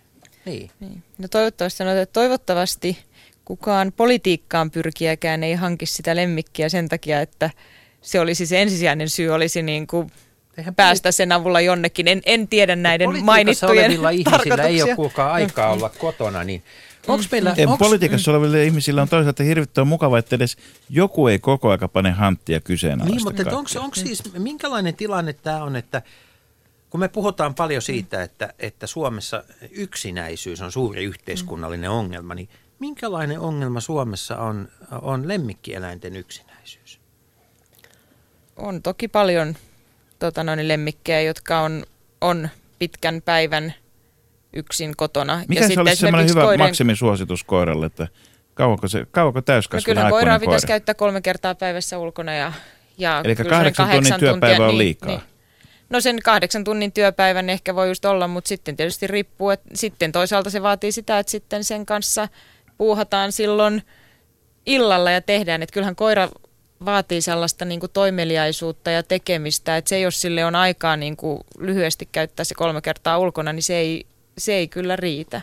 niin. Niin. No toivottavasti sanotaan, että toivottavasti kukaan politiikkaan pyrkiäkään ei hanki sitä lemmikkiä sen takia, että se olisi se ensisijainen syy, olisi niin kuin Eihän päästä sen avulla jonnekin. En, en tiedä näiden Politiikassa mainittujen ihmisillä ei ole tarkoituksia. kuulkaa aikaa olla kotona, niin onko meillä... Ei, onks- politiikassa oleville ihmisillä on toisaalta hirvittävän mukava, että edes joku ei koko aika pane hanttia kyseenalaista Niin, mutta onko siis, minkälainen tilanne tämä on, että kun me puhutaan paljon siitä, että, että Suomessa yksinäisyys on suuri yhteiskunnallinen ongelma, niin minkälainen ongelma Suomessa on, on lemmikkieläinten yksinäisyys? On toki paljon tota noin, lemmikkejä, jotka on, on pitkän päivän yksin kotona. Mikä se olisi esimerkiksi hyvä koirien- maksimisuositus koiralle, että kauanko, se, kauanko No täyskasvainen kyllähän aikuinen koiraa koira? pitäisi käyttää kolme kertaa päivässä ulkona. Ja, ja Eli kyllä kahdeksan semmoinen tunnin työpäivä on liikaa. No sen kahdeksan tunnin työpäivän ehkä voi just olla, mutta sitten tietysti riippuu, että sitten toisaalta se vaatii sitä, että sitten sen kanssa puuhataan silloin illalla ja tehdään. Että kyllähän koira vaatii sellaista niin kuin toimeliaisuutta ja tekemistä, että se jos sille on aikaa niin kuin lyhyesti käyttää se kolme kertaa ulkona, niin se ei, se ei kyllä riitä.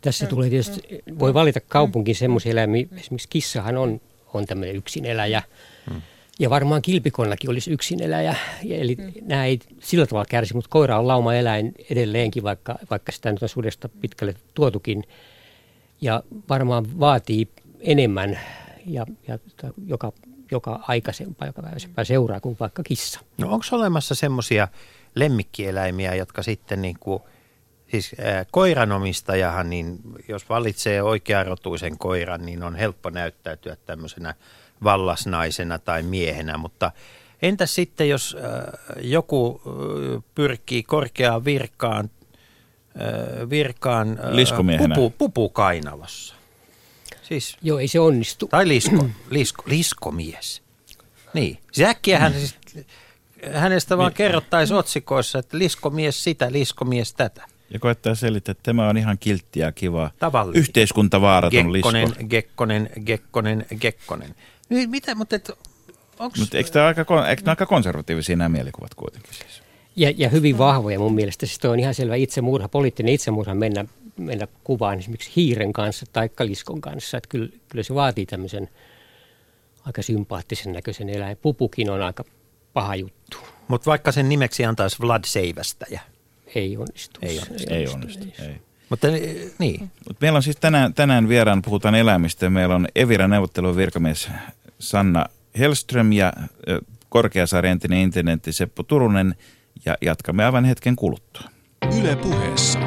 Tässä tulee tietysti, voi valita kaupunkiin semmoisia eläimiä, esimerkiksi kissahan on, on tämmöinen yksineläjä. Ja varmaan kilpikonnakin olisi yksineläjä, ja eli nämä ei sillä tavalla kärsi, mutta koira on lauma-eläin edelleenkin, vaikka, vaikka sitä nyt on sudesta pitkälle tuotukin. Ja varmaan vaatii enemmän ja, ja tota, joka, joka aikaisempaa, joka päiväisempää seuraa kuin vaikka kissa. No onko olemassa semmoisia lemmikkieläimiä, jotka sitten niin kuin, siis ää, koiranomistajahan, niin jos valitsee oikearotuisen koiran, niin on helppo näyttäytyä tämmöisenä vallasnaisena tai miehenä, mutta entäs sitten, jos ää, joku ää, pyrkii korkeaan virkaan, ää, virkaan pupu, pupukainalossa? Siis Joo, ei se onnistu. tai lisko, lisko, liskomies. Niin. Siis äkkiähän siis, hänestä vaan kerrottaisiin otsikoissa, että liskomies sitä, liskomies tätä. Ja koettaa selittää, että tämä on ihan kilttiä ja kiva. Tavallinen. Yhteiskuntavaaraton Gekkonen, lisko. Gekkonen, Gekkonen, Gekkonen. Niin, mitä, mutta et, onks, Mutta eikö tämä aika, kon- eikö nämä aika konservatiivisia nämä mielikuvat kuitenkin siis? Ja, ja hyvin vahvoja mun mielestä. Siis toi on ihan selvä itsemurha, poliittinen itsemurha mennä, mennä kuvaan esimerkiksi hiiren kanssa tai liskon kanssa. Että kyllä, kyllä se vaatii tämmöisen aika sympaattisen näköisen eläin. Pupukin on aika paha juttu. Mutta vaikka sen nimeksi antaisi Vlad Seivästäjä. Ei onnistu. Ei onnistu. Ei onnistu. Ei. Mutta eh, niin, Mut meillä on siis tänään, tänään vieraan, puhutaan eläimistä. Meillä on Evira neuvottelun virkamies Sanna Hellström ja ö, Korkeasaaren entinen intendentti Seppo Turunen. Ja jatkamme aivan hetken kuluttua. Yle puheessa.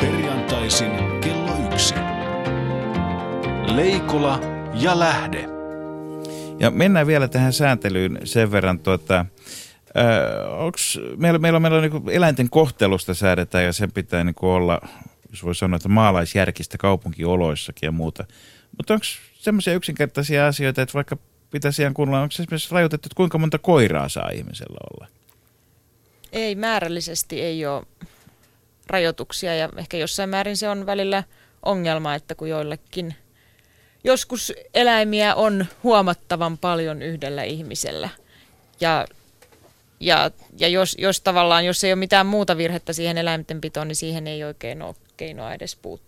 Perjantaisin kello yksi. Leikola ja lähde. Ja mennään vielä tähän sääntelyyn sen verran, tuota, ö, onks, meillä, meillä on, meillä on niin eläinten kohtelusta säädetään ja sen pitää niin olla, jos voi sanoa, että maalaisjärkistä kaupunkioloissakin ja muuta. Mutta onko semmoisia yksinkertaisia asioita, että vaikka pitäisi ihan kuunnella, onko esimerkiksi rajoitettu, että kuinka monta koiraa saa ihmisellä olla? Ei määrällisesti ei ole rajoituksia ja ehkä jossain määrin se on välillä ongelma, että kun joillekin joskus eläimiä on huomattavan paljon yhdellä ihmisellä. Ja, ja, ja jos, jos tavallaan, jos ei ole mitään muuta virhettä siihen eläintenpitoon, niin siihen ei oikein ole keinoa edes puuttua.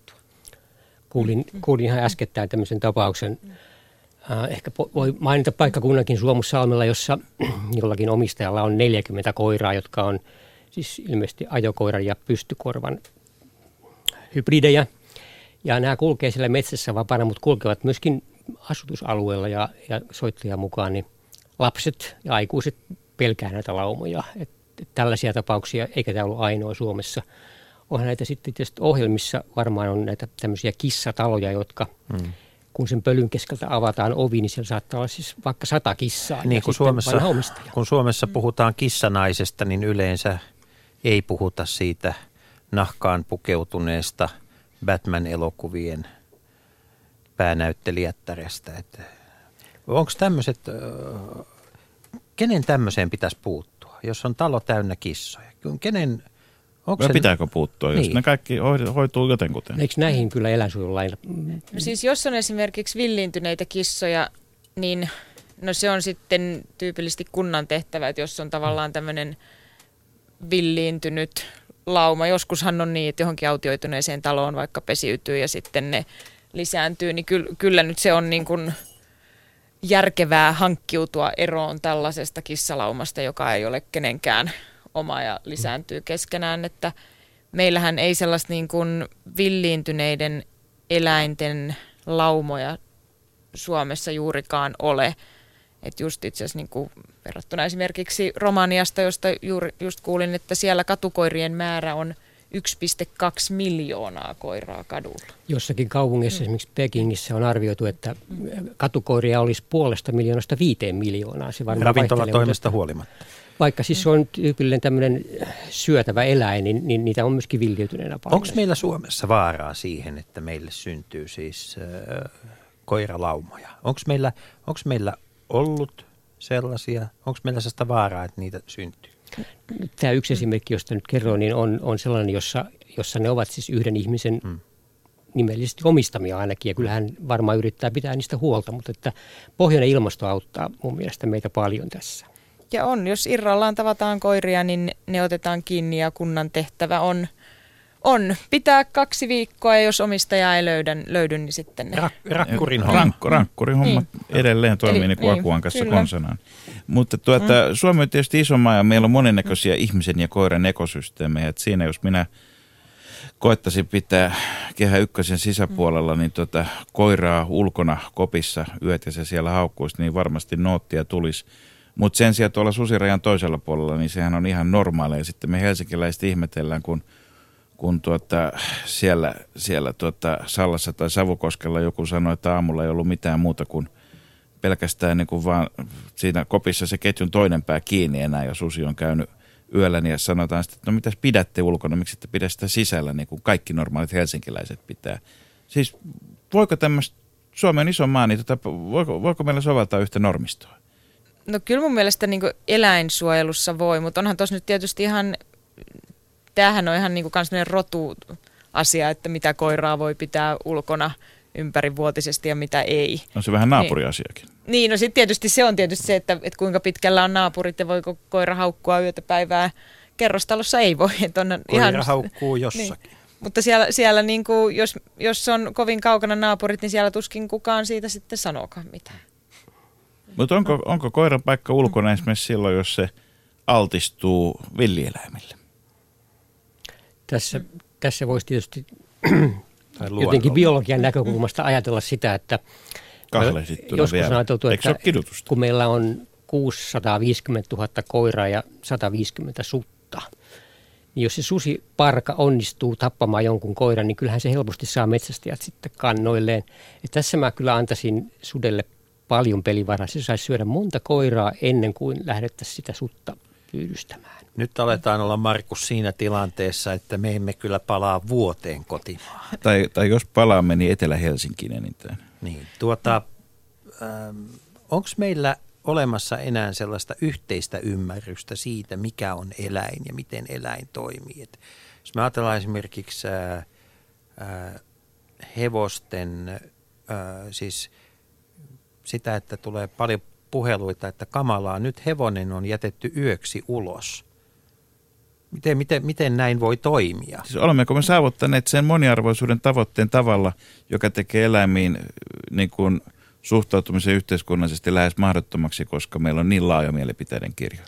Kuulin, kuulin ihan äskettäin tämmöisen tapauksen. Äh, ehkä po- voi mainita paikkakunnankin Suomussalmella, jossa jollakin omistajalla on 40 koiraa, jotka on siis ilmeisesti ajokoiran ja pystykorvan hybridejä. Ja nämä kulkee siellä metsässä vapaana, mutta kulkevat myöskin asutusalueella ja, ja soittajan mukaan niin lapset ja aikuiset pelkää näitä laumoja. Et, et tällaisia tapauksia, eikä tämä ollut ainoa Suomessa. Onhan näitä sitten tietysti ohjelmissa varmaan on näitä tämmöisiä kissataloja, jotka hmm. kun sen pölyn keskeltä avataan ovi, niin siellä saattaa olla siis vaikka sata kissaa. niin kun Suomessa, kun Suomessa puhutaan kissanaisesta, niin yleensä ei puhuta siitä nahkaan pukeutuneesta Batman-elokuvien päänäyttelijättärestä. Että onko tämmöiset, kenen tämmöiseen pitäisi puuttua, jos on talo täynnä kissoja? Kenen, onko Vai se, pitääkö puuttua, jos Niin. ne kaikki hoi- hoituu jotenkuten? Eikö näihin kyllä eläinsuojelulailla? No siis jos on esimerkiksi villiintyneitä kissoja, niin no se on sitten tyypillisesti kunnan tehtävä, että jos on tavallaan tämmöinen villiintynyt lauma. Joskushan on niin, että johonkin autioituneeseen taloon vaikka pesiytyy ja sitten ne lisääntyy, niin kyllä, kyllä nyt se on niin kuin järkevää hankkiutua eroon tällaisesta kissalaumasta, joka ei ole kenenkään oma ja lisääntyy keskenään, että meillähän ei sellaista niin kuin villiintyneiden eläinten laumoja Suomessa juurikaan ole. Et just itse asiassa niin kuin verrattuna esimerkiksi Romaniasta, josta juuri just kuulin, että siellä katukoirien määrä on 1,2 miljoonaa koiraa kadulla. Jossakin kaupungissa, mm. esimerkiksi Pekingissä, on arvioitu, että katukoiria olisi puolesta miljoonasta viiteen miljoonaa. Se varmaan Ravintolatoimesta huolimatta. Vaikka siis se on tyypillinen tämmöinen syötävä eläin, niin, niin niitä on myöskin viljeytyneenä paljon. Onko meillä Suomessa vaaraa siihen, että meille syntyy siis äh, koiralaumoja? Onko meillä, onks meillä ollut sellaisia? Onko meillä sellaista vaaraa, että niitä syntyy? Tämä yksi esimerkki, josta nyt kerroin, niin on, on sellainen, jossa, jossa ne ovat siis yhden ihmisen hmm. nimellisesti omistamia ainakin, ja kyllähän varmaan yrittää pitää niistä huolta, mutta että pohjoinen ilmasto auttaa mun mielestä meitä paljon tässä. Ja on, jos irrallaan tavataan koiria, niin ne otetaan kiinni ja kunnan tehtävä on, on pitää kaksi viikkoa ja jos omistaja ei löydä, löydy, niin sitten ne... Rak- rakkurin homma. Rankku, rankkurin homma niin. edelleen toimii Eli, niin kuin niin, Akuan kanssa konsanaan. Mutta tuota, mm. Suomi on tietysti iso maa ja meillä on monennäköisiä mm. ihmisen ja koiran ekosysteemejä. Et siinä jos minä koettaisin pitää kehä ykkösen sisäpuolella, niin tota, koiraa ulkona kopissa yöt ja se siellä haukkuisi, niin varmasti noottia tulisi. Mutta sen sijaan tuolla susirajan toisella puolella, niin sehän on ihan normaalia. Ja sitten me helsinkiläiset ihmetellään, kun, kun tuota, siellä, siellä tuota Sallassa tai Savukoskella joku sanoi, että aamulla ei ollut mitään muuta kuin pelkästään niin kuin vaan siinä kopissa se ketjun toinen pää kiinni enää, jos susi on käynyt yöllä, niin sanotaan sitten, että no mitäs pidätte ulkona, miksi ette pidä sitä sisällä, niin kuin kaikki normaalit helsinkiläiset pitää. Siis voiko tämmöistä, Suomi on iso maa, niin tota, voiko, voiko meillä soveltaa yhtä normistoa? No kyllä mun mielestä niin eläinsuojelussa voi, mutta onhan tuossa nyt tietysti ihan, tämähän on ihan niin kuin rotu asia, että mitä koiraa voi pitää ulkona ympärivuotisesti ja mitä ei. No se vähän niin. naapuriasiakin. Niin, niin no sitten tietysti se on tietysti se, että, että kuinka pitkällä on naapurit ja voiko koira haukkua yötä päivää. Kerrostalossa ei voi. Että on koira ihan, haukkuu jossakin. Niin. Mutta siellä, siellä niin kuin, jos, jos on kovin kaukana naapurit, niin siellä tuskin kukaan siitä sitten sanookaan mitään. Mutta onko, onko koiran paikka ulkona esimerkiksi silloin, jos se altistuu villieläimille? Tässä, tässä voisi tietysti jotenkin biologian näkökulmasta ajatella sitä, että joskus vielä. on ajateltu, että kun meillä on 650 000 koiraa ja 150 sutta, niin jos se susiparka onnistuu tappamaan jonkun koiran, niin kyllähän se helposti saa metsästäjät sitten kannoilleen. Ja tässä mä kyllä antaisin sudelle paljon pelivaraa. Se saisi syödä monta koiraa ennen kuin lähdettäisiin sitä sutta pyydystämään. Nyt aletaan olla Markus siinä tilanteessa, että me emme kyllä palaa vuoteen kotimaahan. Tai, tai jos palaamme, niin Etelä-Helsinkiin enintään. Niin, tuota, ähm, onko meillä olemassa enää sellaista yhteistä ymmärrystä siitä, mikä on eläin ja miten eläin toimii? Et jos me ajatellaan esimerkiksi äh, äh, hevosten, äh, siis sitä, että tulee paljon puheluita, että kamalaa, nyt hevonen on jätetty yöksi ulos. Miten, miten, miten näin voi toimia? Siis olemmeko me saavuttaneet sen moniarvoisuuden tavoitteen tavalla, joka tekee eläimiin niin kuin suhtautumisen yhteiskunnallisesti lähes mahdottomaksi, koska meillä on niin laaja mielipiteiden kirjo?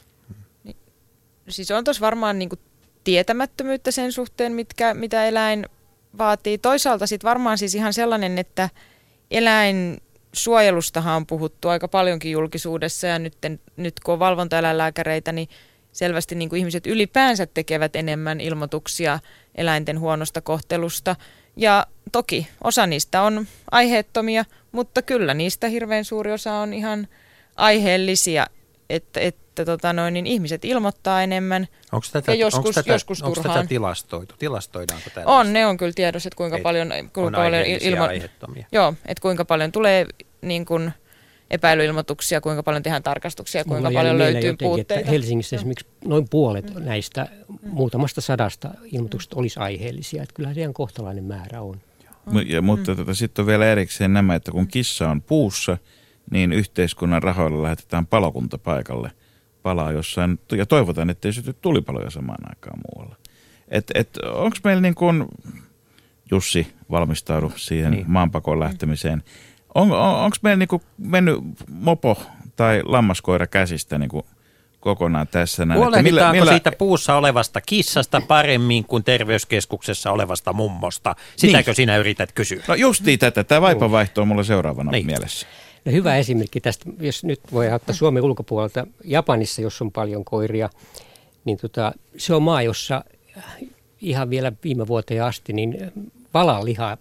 Niin, siis on tuossa varmaan niin kuin tietämättömyyttä sen suhteen, mitkä, mitä eläin vaatii. Toisaalta sitten varmaan siis ihan sellainen, että eläin suojelustahan on puhuttu aika paljonkin julkisuudessa ja nyt, nyt kun on valvontaeläinlääkäreitä, niin selvästi niin kuin ihmiset ylipäänsä tekevät enemmän ilmoituksia eläinten huonosta kohtelusta. Ja toki osa niistä on aiheettomia, mutta kyllä niistä hirveän suuri osa on ihan aiheellisia, että, että tota noin, niin ihmiset ilmoittaa enemmän onko tätä, ja joskus, onko tätä, joskus onko turhaan. tätä tilastoitu? Tilastoidaanko tätä? On, ne on kyllä tiedossa, että kuinka Ei, paljon, kuinka paljon ilmo... Joo, että kuinka paljon tulee niin kuin epäilyilmoituksia, kuinka paljon tehdään tarkastuksia, kuinka Mulla paljon löytyy jotenkin, puutteita. Että Helsingissä esimerkiksi noin puolet näistä muutamasta sadasta ilmoituksista olisi aiheellisia. Että kyllähän se ihan kohtalainen määrä on. Ja, mutta mm. tota, sitten on vielä erikseen nämä, että kun kissa on puussa, niin yhteiskunnan rahoilla lähetetään palokunta paikalle palaa jossain, ja toivotaan, että ei syty tulipaloja samaan aikaan muualla. Et, et, Onko meillä niin kuin, Jussi valmistaudu siihen niin. maanpakoon lähtemiseen, on, on, onko meillä niin kuin mennyt mopo tai lammaskoira käsistä niin kuin kokonaan tässä näin. Huolehditaanko millä, millä... siitä puussa olevasta kissasta paremmin kuin terveyskeskuksessa olevasta mummosta? Sitäkö niin. sinä yrität kysyä? No justiin tätä. Tämä vaipavaihto on mulla seuraavana niin. mielessä. No hyvä esimerkki tästä, jos nyt voi ottaa Suomen ulkopuolelta. Japanissa, jos on paljon koiria, niin tota, se on maa, jossa ihan vielä viime vuoteen asti, niin valalihaa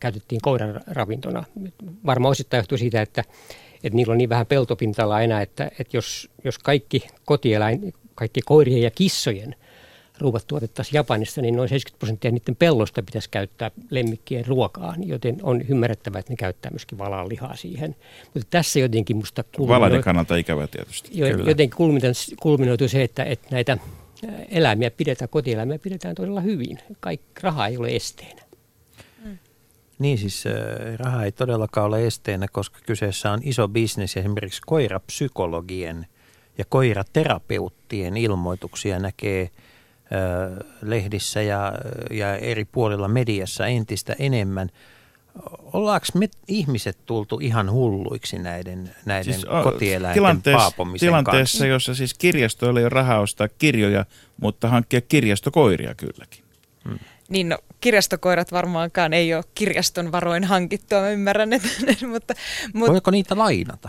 käytettiin koiran ravintona. Varmaan osittain johtuu siitä, että että niillä on niin vähän peltopinta enää, että, että jos, jos kaikki kotieläin, kaikki koirien ja kissojen ruuat tuotettaisiin Japanissa, niin noin 70 prosenttia niiden pellosta pitäisi käyttää lemmikkien ruokaan, joten on ymmärrettävää, että ne käyttää myöskin valan lihaa siihen. Mutta tässä jotenkin musta... Valaiden kannalta ikävä tietysti. Jo, jotenkin kulminoitu se, että, että näitä eläimiä pidetään, kotieläimiä pidetään todella hyvin. Kaikki raha ei ole esteenä. Niin siis raha ei todellakaan ole esteenä, koska kyseessä on iso bisnes. Esimerkiksi koirapsykologien ja koiraterapeuttien ilmoituksia näkee lehdissä ja, ja eri puolilla mediassa entistä enemmän. Ollaanko me ihmiset tultu ihan hulluiksi näiden, näiden siis, kotieläinten tilanteessa, paapomisen Tilanteessa, kanssa? jossa siis kirjastoilla ei ole rahaa ostaa kirjoja, mutta hankkia kirjastokoiria kylläkin. Hmm. Niin no, kirjastokoirat varmaankaan ei ole kirjaston varoin hankittua, mä ymmärrän, että, mutta, mutta... Voiko niitä lainata?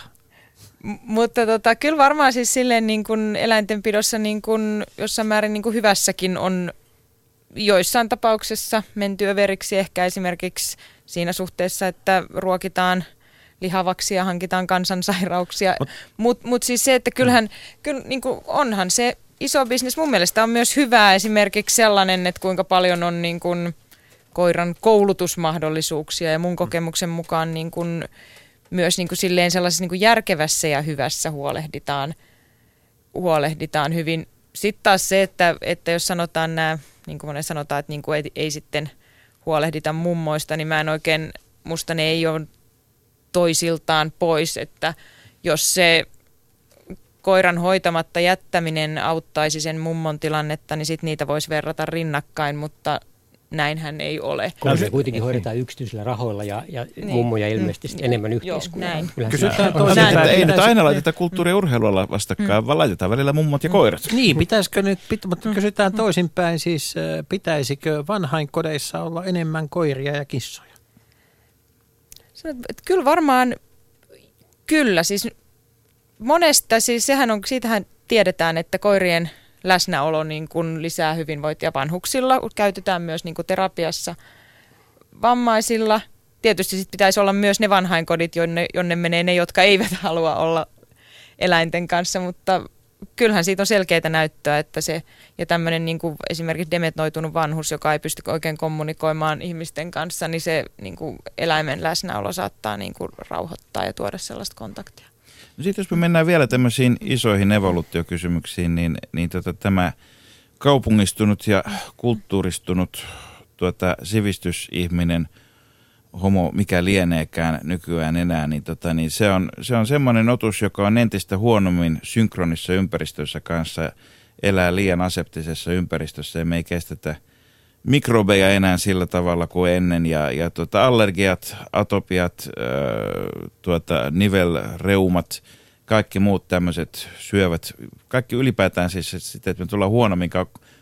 Mutta tota, kyllä varmaan siis silleen niin kuin eläintenpidossa niin kuin jossain määrin niin kuin hyvässäkin on joissain tapauksessa menty överiksi ehkä esimerkiksi siinä suhteessa, että ruokitaan lihavaksi ja hankitaan kansansairauksia. Mutta mut, mut siis se, että kyllähän, kyllä niin kuin onhan se iso bisnes. Mun mielestä on myös hyvää esimerkiksi sellainen, että kuinka paljon on niin kuin koiran koulutusmahdollisuuksia ja mun kokemuksen mukaan niin kuin myös niin kuin silleen sellaisessa niin kuin järkevässä ja hyvässä huolehditaan, huolehditaan hyvin. Sitten taas se, että, että jos sanotaan nämä, niin kuin sanotaan, että niin kuin ei, ei sitten huolehdita mummoista, niin mä en oikein, musta ne ei ole toisiltaan pois, että jos se koiran hoitamatta jättäminen auttaisi sen mummon tilannetta, niin sitten niitä voisi verrata rinnakkain, mutta näinhän ei ole. Koiria kuitenkin hoidetaan yksityisillä rahoilla ja, ja niin. mummoja ilmeisesti mm. enemmän yhteiskunnalla. Kysytään toisinpäin. Ei nyt aina laiteta kulttuuri- ja urheilua vastakkain, mm. vaan laitetaan välillä mummot ja koirat. Niin, pitäisikö nyt, pit, mutta mm. kysytään toisinpäin, siis pitäisikö vanhainkodeissa olla enemmän koiria ja kissoja? Kyllä varmaan, kyllä. Siis monesta, siis sehän on, siitähän tiedetään, että koirien läsnäolo niin kuin lisää hyvinvointia vanhuksilla, käytetään myös niin kuin terapiassa vammaisilla. Tietysti sit pitäisi olla myös ne vanhainkodit, jonne, jonne menee ne, jotka eivät halua olla eläinten kanssa, mutta kyllähän siitä on selkeää näyttöä, että se ja tämmöinen niin esimerkiksi demetnoitunut vanhus, joka ei pysty oikein kommunikoimaan ihmisten kanssa, niin se niin eläimen läsnäolo saattaa niin rauhoittaa ja tuoda sellaista kontaktia. No sitten jos me mennään vielä tämmöisiin isoihin evoluutiokysymyksiin, niin, niin tota, tämä kaupungistunut ja kulttuuristunut tuota, sivistysihminen, homo mikä lieneekään nykyään enää, niin, tota, niin se, on, se on semmoinen otus, joka on entistä huonommin synkronissa ympäristössä kanssa, elää liian aseptisessa ympäristössä ja me ei kestetä – mikrobeja enää sillä tavalla kuin ennen ja, ja tuota, allergiat, atopiat, ää, tuota, nivelreumat, kaikki muut tämmöiset syövät, kaikki ylipäätään siis sitten, että me tullaan huonommin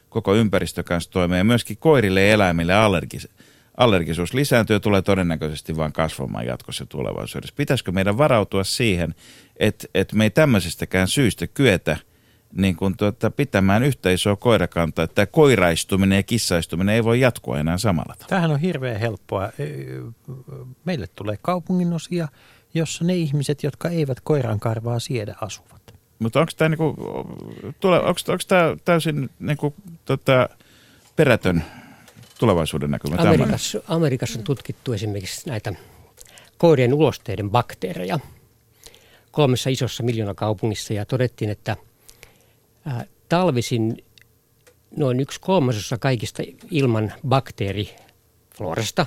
koko ympäristö kanssa toimeen ja myöskin koirille ja eläimille allergis, allergisuus lisääntyy ja tulee todennäköisesti vain kasvamaan jatkossa tulevaisuudessa. Pitäisikö meidän varautua siihen, että, että me ei tämmöisestäkään syystä kyetä – niin kuin tuota, pitämään yhtä isoa koirakantaa, että koiraistuminen ja kissaistuminen ei voi jatkua enää samalla tavalla. Tämähän on hirveän helppoa. Meille tulee kaupunginosia, jossa ne ihmiset, jotka eivät koiran karvaa siedä, asuvat. Mutta onko tämä niinku, täysin niinku, tota, perätön tulevaisuuden näkymä? Amerikassa, Amerikassa on tutkittu esimerkiksi näitä koirien ulosteiden bakteereja kolmessa isossa miljoonakaupungissa ja todettiin, että – talvisin noin yksi kolmasosa kaikista ilman bakteeriflorasta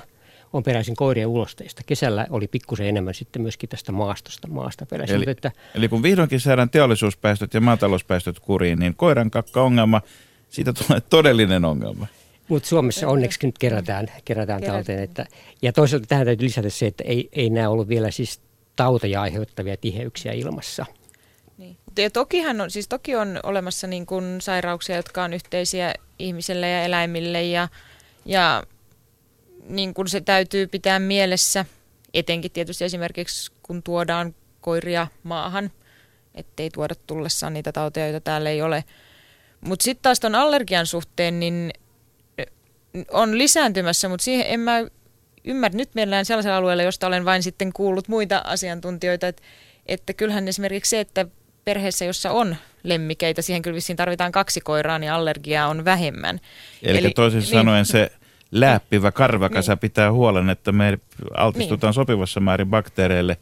on peräisin koirien ulosteista. Kesällä oli pikkusen enemmän sitten myöskin tästä maastosta, maasta peräisin. Eli, että, eli kun vihdoinkin saadaan teollisuuspäästöt ja maatalouspäästöt kuriin, niin koiran kakka-ongelma, siitä tulee todellinen ongelma. mutta Suomessa onneksi nyt kerätään, kerätään Kerätään. talteen. Että, ja toisaalta tähän täytyy lisätä se, että ei, ei nämä ollut vielä siis tauteja aiheuttavia tiheyksiä ilmassa. Ja tokihan on, siis toki on olemassa niin kuin sairauksia, jotka on yhteisiä ihmiselle ja eläimille ja, ja niin kuin se täytyy pitää mielessä, etenkin tietysti esimerkiksi kun tuodaan koiria maahan, ettei tuoda tullessaan niitä tauteja, joita täällä ei ole. Mutta sitten taas tuon allergian suhteen, niin on lisääntymässä, mutta siihen en mä ymmärrä. Nyt meillä sellaisella alueella, josta olen vain sitten kuullut muita asiantuntijoita, että, että kyllähän esimerkiksi se, että perheessä, jossa on lemmikeitä, siihen kyllä vissiin tarvitaan kaksi koiraa, niin allergiaa on vähemmän. Eli, Eli toisin niin, sanoen se lääppivä karvakasa Niin. pitää huolen, että me altistutaan niin. sopivassa määrin bakteereille,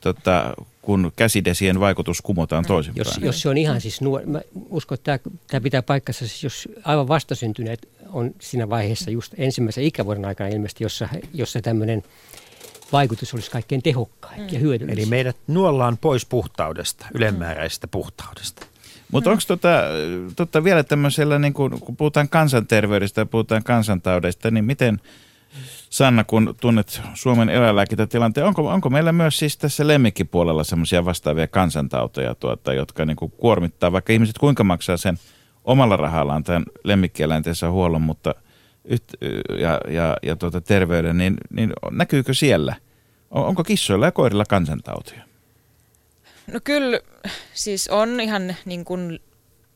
tota, kun käsidesien vaikutus kumotaan toisinpäin. Jos, jos se on ihan siis nuori, mä uskon, että tämä, tämä pitää paikkansa, siis jos aivan vastasyntyneet on siinä vaiheessa just ensimmäisen ikävuoden aikana ilmeisesti, jossa, jossa tämmöinen vaikutus olisi kaikkein tehokkain mm. ja hyödyllisin. Eli meidät nuollaan pois puhtaudesta, ylenmääräisestä puhtaudesta. Mutta onko tota, tota vielä tämmöisellä, niin kun, kun puhutaan kansanterveydestä ja puhutaan kansantaudeista, niin miten Sanna, kun tunnet Suomen eläinlääkintätilanteen, onko, onko meillä myös siis tässä lemmikkipuolella semmoisia vastaavia kansantautoja, tuota, jotka niin kuin kuormittaa, vaikka ihmiset kuinka maksaa sen omalla rahallaan tämän lemmikkieläintensä huollon mutta yht, ja, ja, ja tuota, terveyden, niin, niin näkyykö siellä? On- Onko kissoilla ja koirilla kansantautia? No kyllä, siis on ihan niin kuin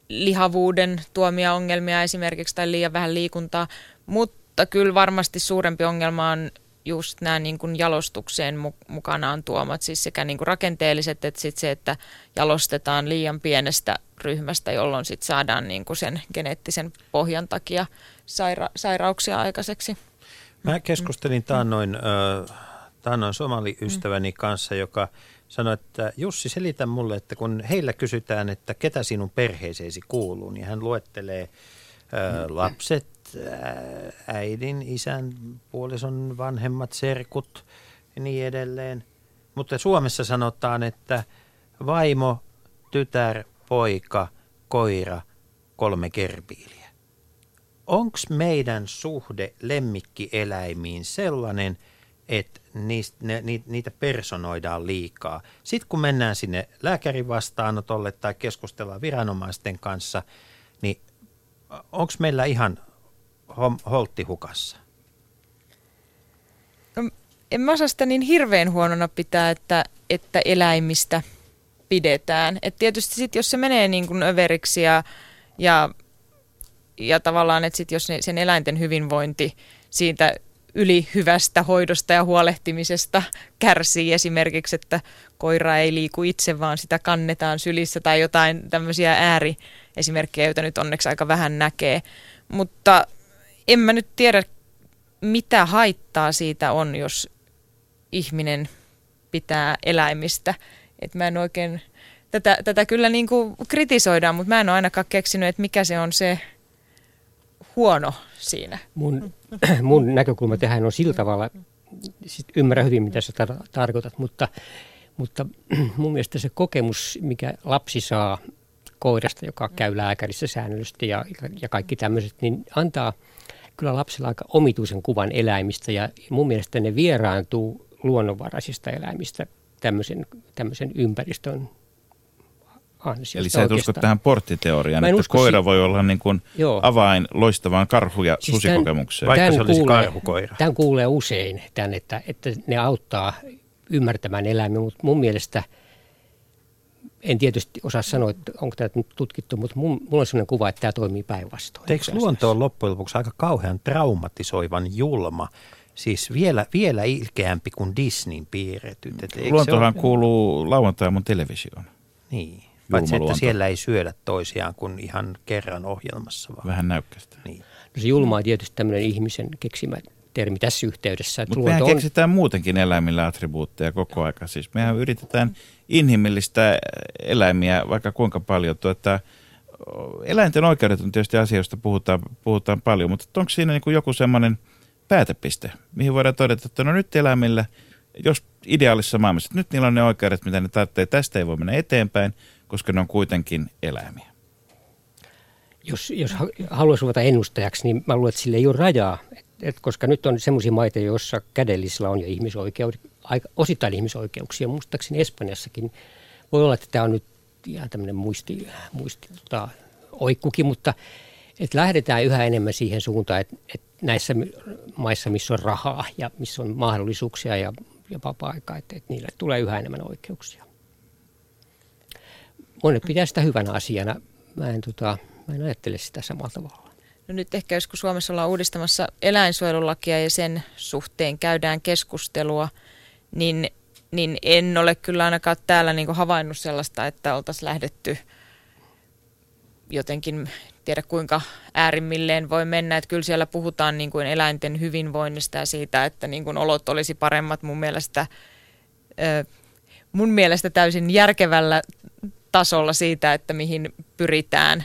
lihavuuden tuomia ongelmia esimerkiksi tai liian vähän liikuntaa, mutta kyllä varmasti suurempi ongelma on just nämä niin kuin jalostukseen mu- mukanaan tuomat, siis sekä niin kuin rakenteelliset että sit se, että jalostetaan liian pienestä ryhmästä, jolloin sit saadaan niin kuin sen geneettisen pohjan takia saira- sairauksia aikaiseksi. Mä keskustelin taannoin, äh, taannoin somaliystäväni kanssa, joka sanoi, että Jussi selitä mulle, että kun heillä kysytään, että ketä sinun perheeseesi kuuluu, niin hän luettelee äh, lapset, äh, äidin, isän, puolison vanhemmat, serkut ja niin edelleen. Mutta Suomessa sanotaan, että vaimo, tytär, poika, koira, kolme kerpiiliä. Onko meidän suhde lemmikkieläimiin sellainen, että niistä, ne, ni, niitä personoidaan liikaa? Sitten kun mennään sinne lääkärin vastaanotolle tai keskustellaan viranomaisten kanssa, niin onko meillä ihan holtti hukassa? No, en mä osaa sitä niin hirveän huonona pitää, että, että eläimistä pidetään. Et tietysti sit, jos se menee niin kuin överiksi ja, ja, ja tavallaan, että sit jos ne, sen eläinten hyvinvointi siitä ylihyvästä hoidosta ja huolehtimisesta kärsii esimerkiksi, että koira ei liiku itse, vaan sitä kannetaan sylissä tai jotain tämmöisiä ääriesimerkkejä, joita nyt onneksi aika vähän näkee. Mutta en mä nyt tiedä, mitä haittaa siitä on, jos ihminen pitää eläimistä. Et mä en oikein, tätä, tätä kyllä niin kuin kritisoidaan, mutta mä en ole ainakaan keksinyt, että mikä se on se huono siinä. Mun, mun näkökulma tähän on sillä tavalla, sit ymmärrän hyvin mitä sä tar- tarkoitat, mutta, mutta mun mielestä se kokemus, mikä lapsi saa koirasta, joka käy lääkärissä säännöllisesti ja, ja kaikki tämmöiset, niin antaa kyllä lapsella aika omituisen kuvan eläimistä. Ja mun mielestä ne vieraantuu luonnonvaraisista eläimistä tämmöisen, tämmöisen ympäristön ansiosta Eli sä et usko tähän porttiteoriaan, että usko koira si- voi olla niin kuin Joo. avain loistavaan karhu- ja Siis susikokemukseen. Vaikka Tän se olisi kuulee- karhukoira. Tämän kuulee usein, tämän, että, että ne auttaa ymmärtämään eläimiä, mutta mun mielestä, en tietysti osaa sanoa, että onko tämä nyt tutkittu, mutta mun, mulla on sellainen kuva, että tämä toimii päinvastoin. Eikö luonto on loppujen lopuksi aika kauhean traumatisoivan julma? Siis vielä, vielä ilkeämpi kuin Disneyn piirretyt. Et Luontohan ole- kuuluu lauantai mun televisioon. Niin. Paitsi, että luonto. siellä ei syödä toisiaan kuin ihan kerran ohjelmassa vaan. Vähän näykkäistä. Niin. No se julma on tietysti tämmöinen ihmisen keksimä termi tässä yhteydessä. Että Mutta mehän on, keksitään muutenkin eläimillä attribuutteja koko aika. Siis mehän yritetään inhimillistä eläimiä vaikka kuinka paljon. Tuota, eläinten oikeudet on tietysti asia, josta puhutaan, puhutaan paljon, mutta onko siinä niin kuin joku semmoinen päätepiste, mihin voidaan todeta, että no nyt eläimillä, jos ideaalissa maailmassa, että nyt niillä on ne oikeudet, mitä ne tarvitsee, tästä ei voi mennä eteenpäin, koska ne on kuitenkin eläimiä. Jos, jos ha- haluaisi ruveta ennustajaksi, niin mä luulen, että sille ei ole rajaa. Et, et koska nyt on sellaisia maita, joissa kädellisillä on jo ihmisoikeudet, aika, osittain ihmisoikeuksia. Muistaakseni Espanjassakin voi olla, että tämä on nyt ihan tämmöinen muisti, muisti tota, oikkukin, mutta että lähdetään yhä enemmän siihen suuntaan, että, että näissä maissa, missä on rahaa ja missä on mahdollisuuksia ja, ja vapaa-aikaa, että, että niille tulee yhä enemmän oikeuksia. Monet pitää sitä hyvänä asiana. Mä en, tota, mä en ajattele sitä samalla tavalla. No nyt ehkä jos kun Suomessa ollaan uudistamassa eläinsuojelulakia ja sen suhteen käydään keskustelua, niin, niin en ole kyllä ainakaan täällä niin havainnut sellaista, että oltaisiin lähdetty jotenkin tiedä kuinka äärimmilleen voi mennä. Että kyllä siellä puhutaan niin kuin eläinten hyvinvoinnista ja siitä, että niin kuin olot olisi paremmat mun mielestä, mun mielestä täysin järkevällä tasolla siitä, että mihin pyritään.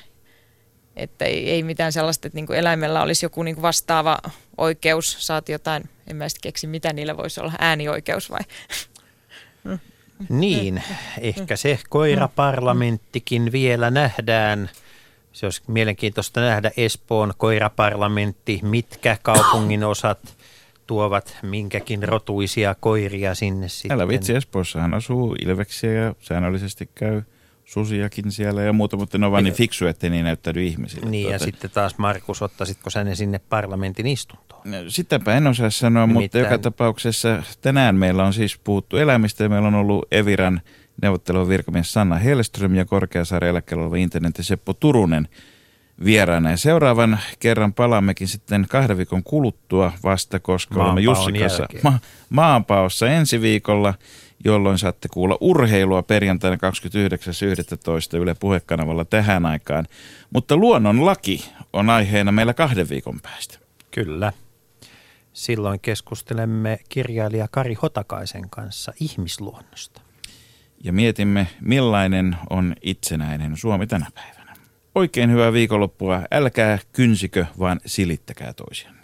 Että ei, ei mitään sellaista, että niin kuin eläimellä olisi joku niin kuin vastaava oikeus, saat jotain, en mä keksi mitä niillä voisi olla, äänioikeus vai? Niin, ehkä se koiraparlamenttikin vielä nähdään. Se olisi mielenkiintoista nähdä Espoon koiraparlamentti, mitkä kaupungin osat tuovat minkäkin rotuisia koiria sinne sitten. Älä vitsi, Espoossahan asuu ilveksiä ja säännöllisesti käy susiakin siellä ja muuta, mutta ne on vain niin fiksu, ettei niin näyttäydy ihmisille. Niin tuota. ja sitten taas Markus, ottaisitko sä ne sinne parlamentin istuntoon? No, sitäpä en osaa sanoa, Nimittäin... mutta joka tapauksessa tänään meillä on siis puhuttu eläimistä ja meillä on ollut Eviran neuvottelun virkamies Sanna Helström ja Korkeasaaren eläkkeellä oleva internetti Seppo Turunen vieraana. Ja seuraavan kerran palaammekin sitten kahden viikon kuluttua vasta, koska olemme Jussi kanssa ma- maanpaossa ensi viikolla – jolloin saatte kuulla urheilua perjantaina 29.11. Yle puhekanavalla tähän aikaan. Mutta luonnon laki on aiheena meillä kahden viikon päästä. Kyllä. Silloin keskustelemme kirjailija Kari Hotakaisen kanssa ihmisluonnosta. Ja mietimme, millainen on itsenäinen Suomi tänä päivänä. Oikein hyvää viikonloppua. Älkää kynsikö, vaan silittäkää toisianne.